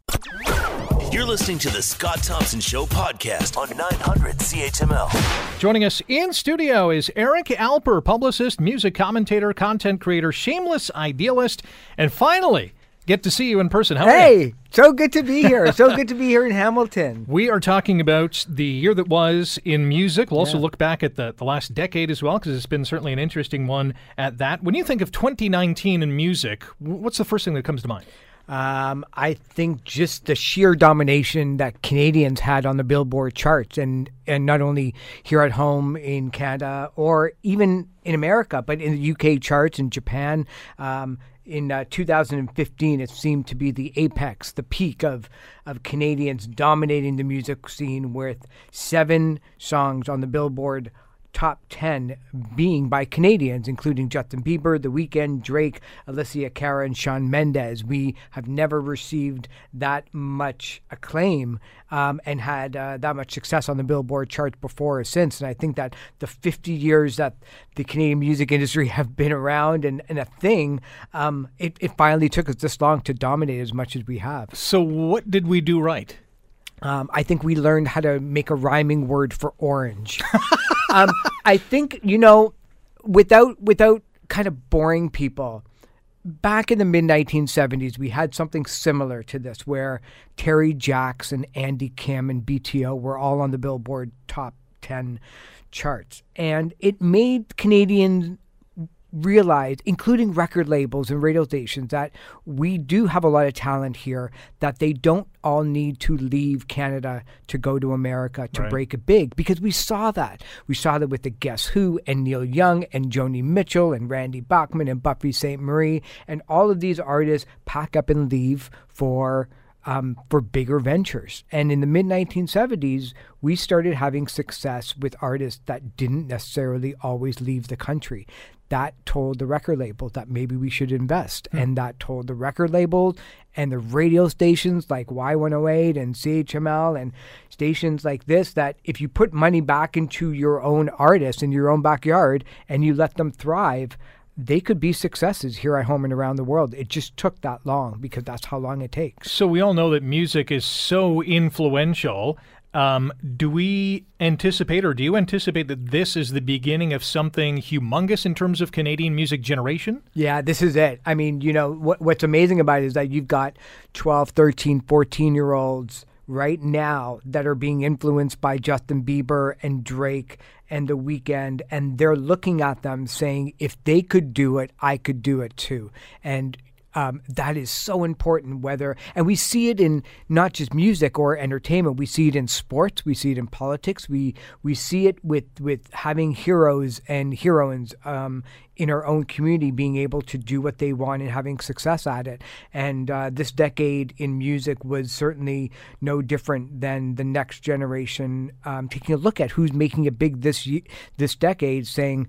You're listening to the Scott Thompson Show podcast on 900 CHML. Joining us in studio is Eric Alper, publicist, music commentator, content creator, shameless idealist, and finally, get to see you in person. How hey, so good to be here. so good to be here in Hamilton. We are talking about the year that was in music. We'll also look back at the, the last decade as well, because it's been certainly an interesting one at that. When you think of 2019 in music, what's the first thing that comes to mind? Um, I think just the sheer domination that Canadians had on the Billboard charts, and and not only here at home in Canada or even in America, but in the UK charts in Japan. Um, in uh, 2015, it seemed to be the apex, the peak of of Canadians dominating the music scene with seven songs on the Billboard top 10 being by Canadians, including Justin Bieber, The Weeknd, Drake, Alessia Cara, and Shawn Mendes. We have never received that much acclaim um, and had uh, that much success on the Billboard charts before or since. And I think that the 50 years that the Canadian music industry have been around and, and a thing, um, it, it finally took us this long to dominate as much as we have. So, what did we do right? Um, I think we learned how to make a rhyming word for orange. um, I think you know, without without kind of boring people. Back in the mid 1970s, we had something similar to this, where Terry Jacks and Andy Kim and BTO were all on the Billboard top 10 charts, and it made Canadian realize, including record labels and radio stations, that we do have a lot of talent here, that they don't all need to leave Canada to go to America to Right. break it big. Because we saw that. We saw that with the Guess Who and Neil Young and Joni Mitchell and Randy Bachman and Buffy Sainte-Marie. And all of these artists pack up and leave for um, for bigger ventures. And in the mid 1970s, we started having success with artists that didn't necessarily always leave the country. That told the record label that maybe we should invest. Hmm. And that told the record labels and the radio stations like Y108 and CHML and stations like this that if you put money back into your own artists in your own backyard and you let them thrive, they could be successes here at home and around the world. It just took that long because that's how long it takes. So we all know that music is so influential. Um, do we anticipate, or do you anticipate that this is the beginning of something humongous in terms of Canadian music generation? Yeah, this is it. I mean, you know, what, what's amazing about it is that you've got 12, 13, 14 year olds right now that are being influenced by Justin Bieber and Drake and The Weeknd, and they're looking at them saying, if they could do it, I could do it too. And um, that is so important. Whether and we see it in not just music or entertainment, we see it in sports, we see it in politics, we we see it with with having heroes and heroines um, in our own community being able to do what they want and having success at it. And uh, this decade in music was certainly no different than the next generation um, taking a look at who's making it big this this decade, saying.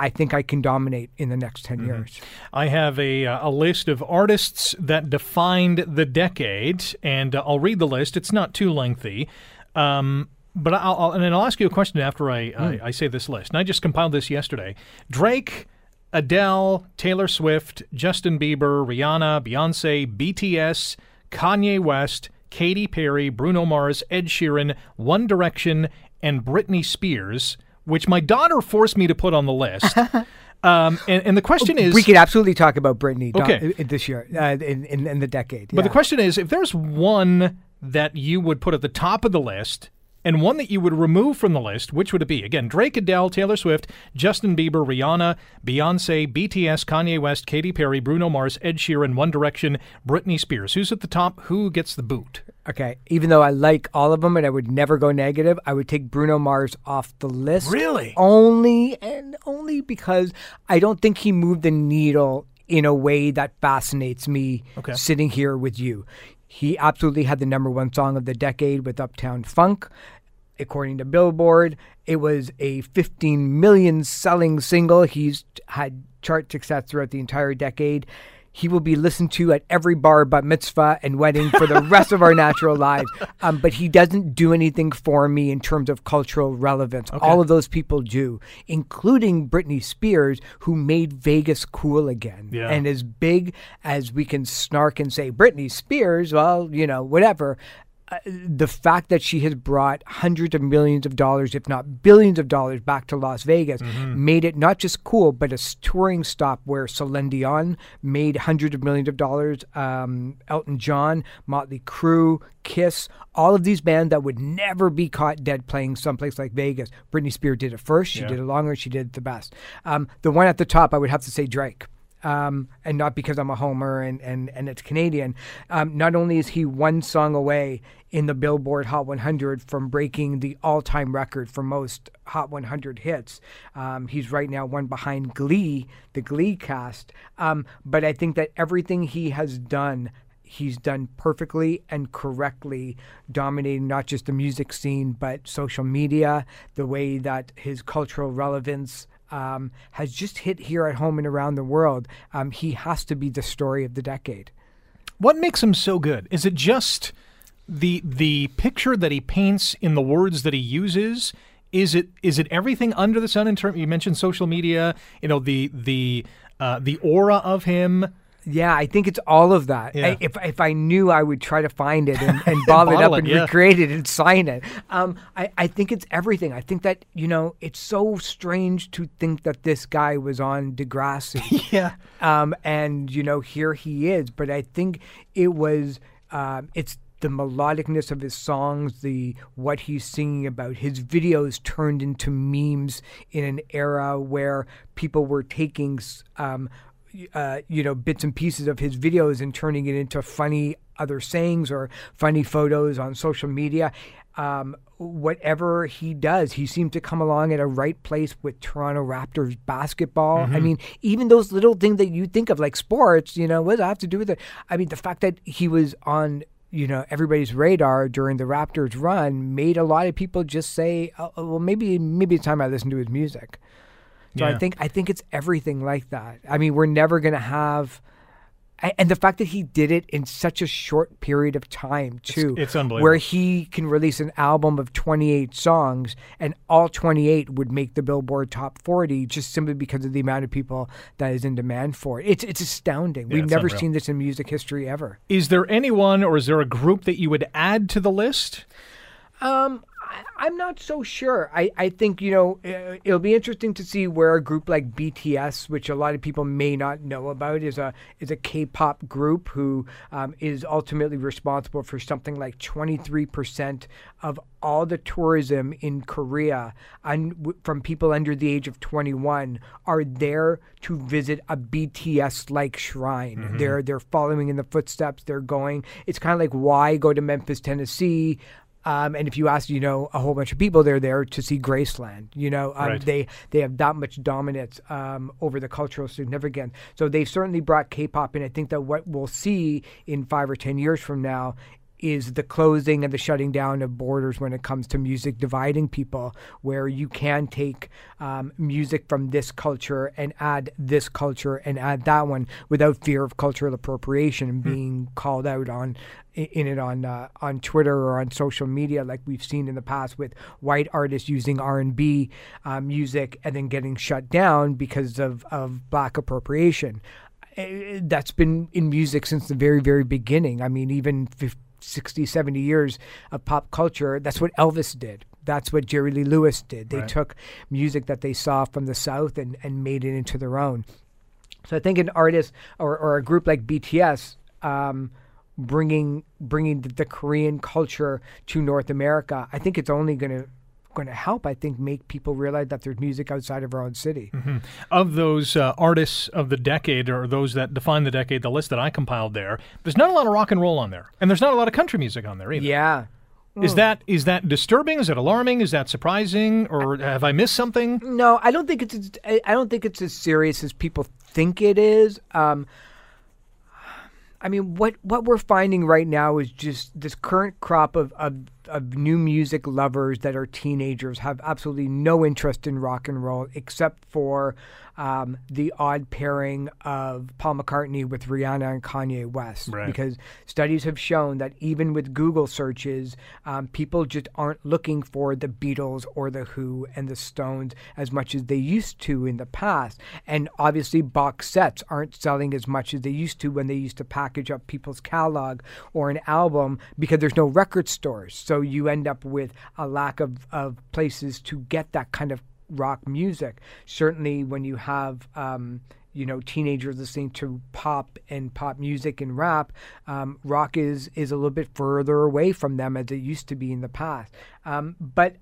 I think I can dominate in the next 10 years. I have a, uh, a list of artists that defined the decade, and uh, I'll read the list. It's not too lengthy. Um, but I'll, I'll, and then I'll ask you a question after I, I, I say this list. And I just compiled this yesterday. Drake, Adele, Taylor Swift, Justin Bieber, Rihanna, Beyonce, BTS, Kanye West, Katy Perry, Bruno Mars, Ed Sheeran, One Direction, and Britney Spears, which my daughter forced me to put on the list. um, and, and the question is we could absolutely talk about Britney do- Okay. uh, this year, uh, in, in, in the decade. But the question is if there's one that you would put at the top of the list and one that you would remove from the list, which would it be? Again, Drake, Adele, Taylor Swift, Justin Bieber, Rihanna, Beyonce, BTS, Kanye West, Katy Perry, Bruno Mars, Ed Sheeran, One Direction, Britney Spears. Who's at the top? Who gets the boot? Okay, even though I like all of them and I would never go negative, I would take Bruno Mars off the list. Really? Only and only because I don't think he moved the needle in a way that fascinates me Okay. sitting here with you. He absolutely had the number one song of the decade with Uptown Funk. According to Billboard, it was a 15 million selling single. He's had chart success throughout the entire decade. He will be listened to at every bar but mitzvah and wedding for the rest of our natural lives. Um, but he doesn't do anything for me in terms of cultural relevance. All of those people do, including Britney Spears, who made Vegas cool again. Yeah. And as big as we can snark and say, Britney Spears, well, you know, whatever. Uh, the fact that she has brought hundreds of millions of dollars, if not billions of dollars, back to Las Vegas made it not just cool, but a touring stop where Celine Dion made hundreds of millions of dollars. Um, Elton John, Motley Crue, Kiss, all of these bands that would never be caught dead playing someplace like Vegas. Britney Spears did it first. She Yeah. did it longer. She did it the best. Um, the one at the top, I would have to say Drake. Um, and not because I'm a homer and, and, and it's Canadian. Um, not only is he one song away in the Billboard Hot 100 from breaking the all time record for most Hot 100 hits, um, he's right now one behind Glee, the Glee cast. Um, but I think that everything he has done he's done perfectly and correctly, dominating not just the music scene, but social media, the way that his cultural relevance um, has just hit here at home and around the world. Um, he has to be the story of the decade. What makes him so good? Is it just the the picture that he paints in the words that he uses? Is it is it everything under the sun in terms? You mentioned social media. You know the the uh, the aura of him yeah, I think it's all of that. Yeah. I, if if I knew, I would try to find it and, and bottle it up it, and yeah. recreate it and sign it. Um, I, I think it's everything. I think that you know it's so strange to think that this guy was on Degrassi. yeah. Um, and you know here he is. But I think it was um, it's the melodicness of his songs, the what he's singing about. His videos turned into memes in an era where people were taking. Um, uh, you know, bits and pieces of his videos and turning it into funny other sayings or funny photos on social media. Um, whatever he does, he seems to come along at a right place with Toronto Raptors basketball. Mm-hmm. I mean, even those little things that you think of like sports, you know, what does that have to do with it? I mean, the fact that he was on you know everybody's radar during the Raptors run made a lot of people just say, oh, "Well, maybe maybe it's time I listen to his music." So Yeah. I think I think it's everything like that. I mean, we're never going to have and the fact that he did it in such a short period of time too it's unbelievable. where he can release an album of 28 songs and all 28 would make the billboard top 40 just simply because of the amount of people that is in demand for it it's it's astounding Yeah, we've it's never unreal. seen this in music history ever Is there anyone or is there a group that you would add to the list? Um, I, I'm not so sure. I, I think, you know, uh, it'll be interesting to see where a group like BTS, which a lot of people may not know about, is a is a K-pop group who um, is ultimately responsible for something like 23% of all the tourism in Korea and w- from people under the age of 21 are there to visit a BTS like shrine. They're they're following in the footsteps. They're going. It's kind of like why go to Memphis, Tennessee. Um, and if you ask, you know, a whole bunch of people, they're there to see Graceland. You know, um, Right. they they have that much dominance um, over the cultural significance. So they've certainly brought K-pop in. I think that what we'll see in five or ten years from now is the closing and the shutting down of borders when it comes to music dividing people, where you can take um, music from this culture and add this culture and add that one without fear of cultural appropriation and being called out on in it on uh, on Twitter or on social media, like we've seen in the past with white artists using R and B uh, music and then getting shut down because of of black appropriation. That's been in music since the very very beginning. I mean, even 50, 60, 70 years of pop culture. That's what Elvis did. That's what Jerry Lee Lewis did. They Right. took music that they saw from the South and, and made it into their own. So I think an artist or, or a group like BTS um, bringing bringing the, the Korean culture to North America, I think it's only going to going to help. I think make people realize that there's music outside of our own city. Of those uh, artists of the decade or those that define the decade, the list that I compiled there, there's not a lot of rock and roll on there. And there's not a lot of country music on there either. Yeah. Is that is that disturbing? Is it alarming? Is that surprising? Or have I missed something? No, I don't think it's. I don't think it's as serious as people think it is. Um, I mean, what what we're finding right now is just this current crop of, of of new music lovers that are teenagers have absolutely no interest in rock and roll except for um, the odd pairing of Paul McCartney with Rihanna and Kanye West. Right. Because studies have shown that even with Google searches, um, people just aren't looking for the Beatles or the Who and the Stones as much as they used to in the past. And obviously, box sets aren't selling as much as they used to when they used to package up people's catalog or an album because there's no record stores. So you end up with a lack of, of places to get that kind of rock music. Certainly, when you have um, you know teenagers listening to pop and pop music and rap, um, rock is is a little bit further away from them as it used to be in the past. Um, but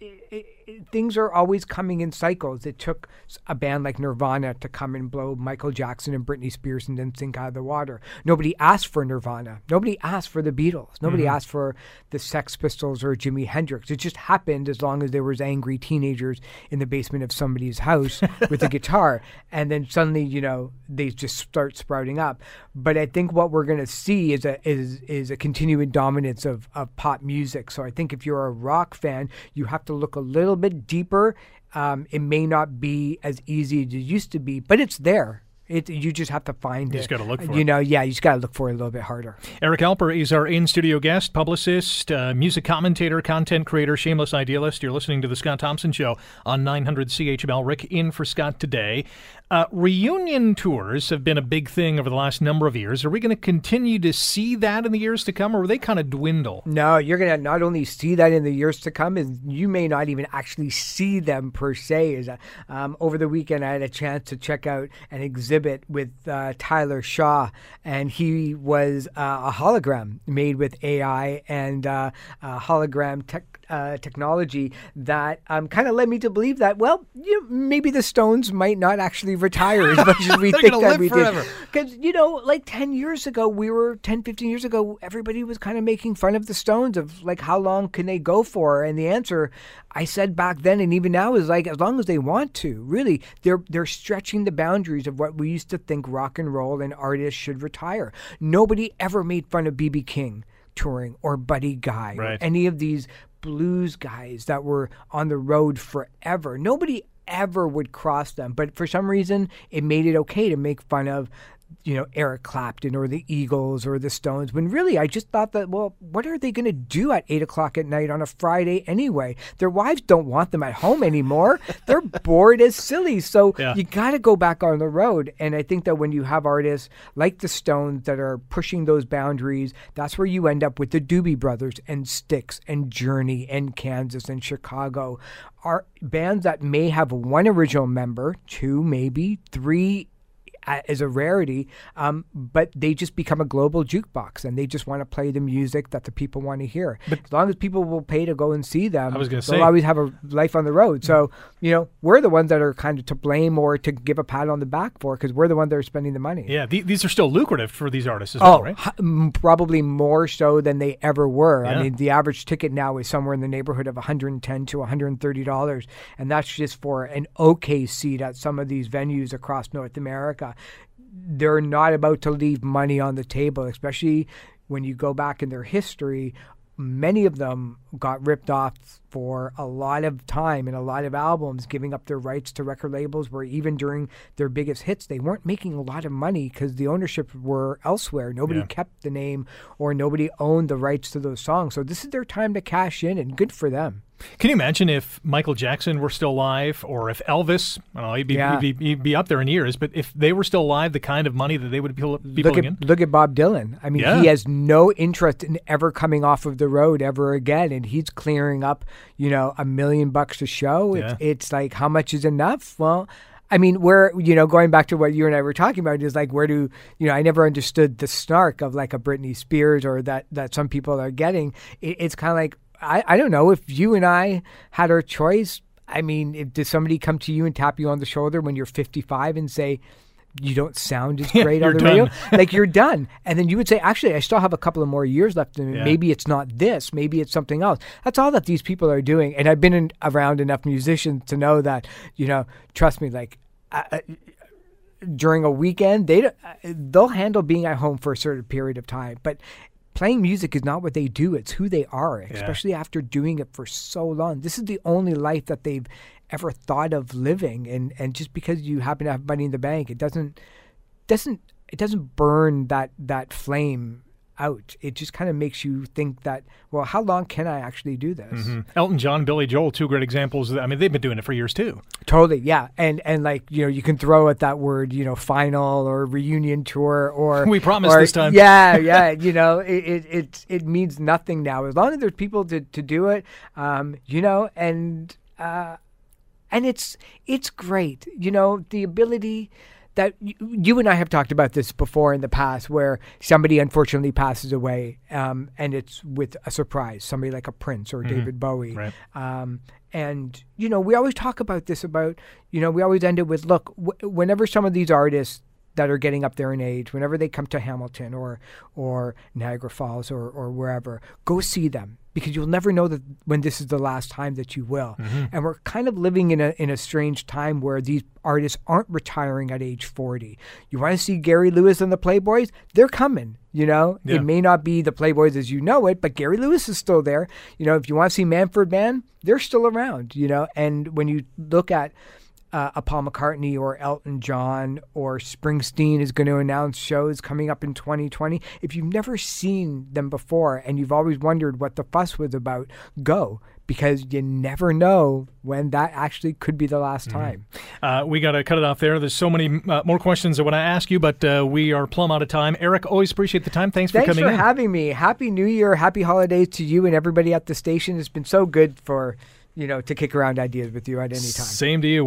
i i things are always coming in cycles. It took a band like Nirvana to come and blow Michael Jackson and Britney Spears and then sink out of the water. Nobody asked for Nirvana. Nobody asked for the Beatles. Nobody Mhm. asked for the Sex Pistols or Jimi Hendrix. It just happened as long as there was angry teenagers in the basement of somebody's house with a guitar, and then suddenly, you know, they just start sprouting up. But I think what we're going to see is a is is a continuing dominance of of pop music. So I think if you're a rock fan, you have to look a little bit deeper. Um, it may not be as easy as it used to be, but it's there. It, you just have to find You it. just gotta look for You it. know, yeah, you just got to look for it a little bit harder. Eric Alper is our in studio guest, publicist, uh, music commentator, content creator, shameless idealist. You're listening to The Scott Thompson Show on 900 CHML. Rick in for Scott today. Uh, reunion tours have been a big thing over the last number of years. Are we going to continue to see that in the years to come, or will they kind of dwindle? No, you're going to not only see that in the years to come, and you may not even actually see them per se. Is um, over the weekend I had a chance to check out an exhibit with uh, Tyler Shaw, and he was uh, a hologram made with AI and uh, uh, hologram tech. Uh, technology that um, kind of led me to believe that well you know, maybe the Stones might not actually retire as much as we think that we forever. did because you know like 10 years ago we were 10 15 years ago everybody was kind of making fun of the stones of like how long can they go for? And the answer i said back then and even now is like as long as they want to really they're they're stretching the boundaries of what we used to think rock and roll and artists should retire. Nobody ever made fun of bb king touring or buddy guy or any of these blues guys that were on the road forever nobody ever would cross them. But for some reason, it made it okay to make fun of, you know, Eric Clapton or the Eagles or the Stones. When really, I just thought that, well, what are they going to do at eight o'clock at night on a Friday anyway? Their wives don't want them at home anymore. They're bored as silly. So Yeah. you got to go back on the road. And I think that when you have artists like the Stones that are pushing those boundaries, that's where you end up with the Doobie Brothers and Styx and Journey and Kansas and Chicago. Are bands that may have one original member, two, maybe three as a rarity, um, but they just become a global jukebox and they just want to play the music that the people want to hear. But as long as people will pay to go and see them, I was gonna they'll say- always have a life on the road. So, you know, we're the ones that are kind of to blame or to give a pat on the back for because we're the ones that are spending the money. Yeah, the, these are still lucrative for these artists as well, Oh, right? h- probably more so than they ever were. Yeah. I mean, the average ticket now is somewhere in the neighborhood of 110 to 130 dollars, and that's just for an okay seat at some of these venues across North America. They're not about to leave money on the table, especially when you go back in their history. Many of them got ripped off for a lot of time and a lot of albums, giving up their rights to record labels. Where even during their biggest hits, they weren't making a lot of money because the ownership were elsewhere. Nobody Yeah. kept the name or nobody owned the rights to those songs. So this is their time to cash in, and good for them. Can you imagine if Michael Jackson were still alive, or if Elvis? I don't know, he'd be, Yeah. he'd be, he'd be up there in years. But if they were still alive, the kind of money that they would be, be look at in. look at Bob Dylan. I mean, Yeah. he has no interest in ever coming off of the road ever again, and he's clearing up, you know, a million bucks a show. It's, Yeah. it's like how much is enough? Well. I mean, where you know, going back to what you and I were talking about, is like where do you know? I never understood the snark of like a Britney Spears or that that some people are getting. It, it's kind of like I I don't know if you and I had our choice. I mean, if, does somebody come to you and tap you on the shoulder when you're 55 and say, you don't sound as great on the radio. like you're done. And then you would say, actually, I still have a couple of more years left me. Yeah. Maybe it's not this. Maybe it's something else. That's all that these people are doing. And I've been in, around enough musicians to know that, you know, trust me, like, uh, during a weekend, they they'll handle being at home for a certain period of time, but. Playing music is not what they do; it's who they are. Especially after doing it for so long, this is the only life that they've ever thought of living. And and just because you happen to have money in the bank, it doesn't doesn't it doesn't burn that that flame out. It just kind of makes you think that, well, how long can I actually do this? Mhm. Elton John, Billy Joel, two great examples. I mean, they've been doing it for years too. Totally, yeah, and and like you know, you can throw at that word, you know, final or reunion tour or We promise or- this time. Yeah, yeah, you know, it it it, it means nothing now as long as there's people to to do it, um, you know, and uh, and it's it's great, you know, the ability that you, and I have talked about this before in the past, where somebody unfortunately passes away, um, and it's with a surprise, somebody like a Prince or Mhm. David Bowie. Right. Um, and you know, we always talk about this about you know, we always end it with look, w- whenever some of these artists that are getting up there in age, whenever they come to Hamilton or or Niagara Falls or or wherever, go see them because you'll never know that when this is the last time that you will. Mhm. And we're kind of living in a in a strange time where these artists aren't retiring at age 40. You want to see Gary Lewis and the Playboys? They're coming, you know? Yeah. It may not be the Playboys as you know it, but Gary Lewis is still there. You know, if you want to see Manfred Mann, they're still around, you know? And when you look at uh, a Paul McCartney or Elton John or Springsteen is going to announce shows coming up in 2020. If you've never seen them before and you've always wondered what the fuss was about, go because you never know when that actually could be the last time. Uh, we got to cut it off there. There's so many uh, more questions I want to ask you, but uh, we are plumb out of time. Eric, always appreciate the time. Thanks for Thanks coming for in. having me. Happy New Year, happy holidays to you and everybody at the station. It's been so good for, you know, to kick around ideas with you at any time. Same to you.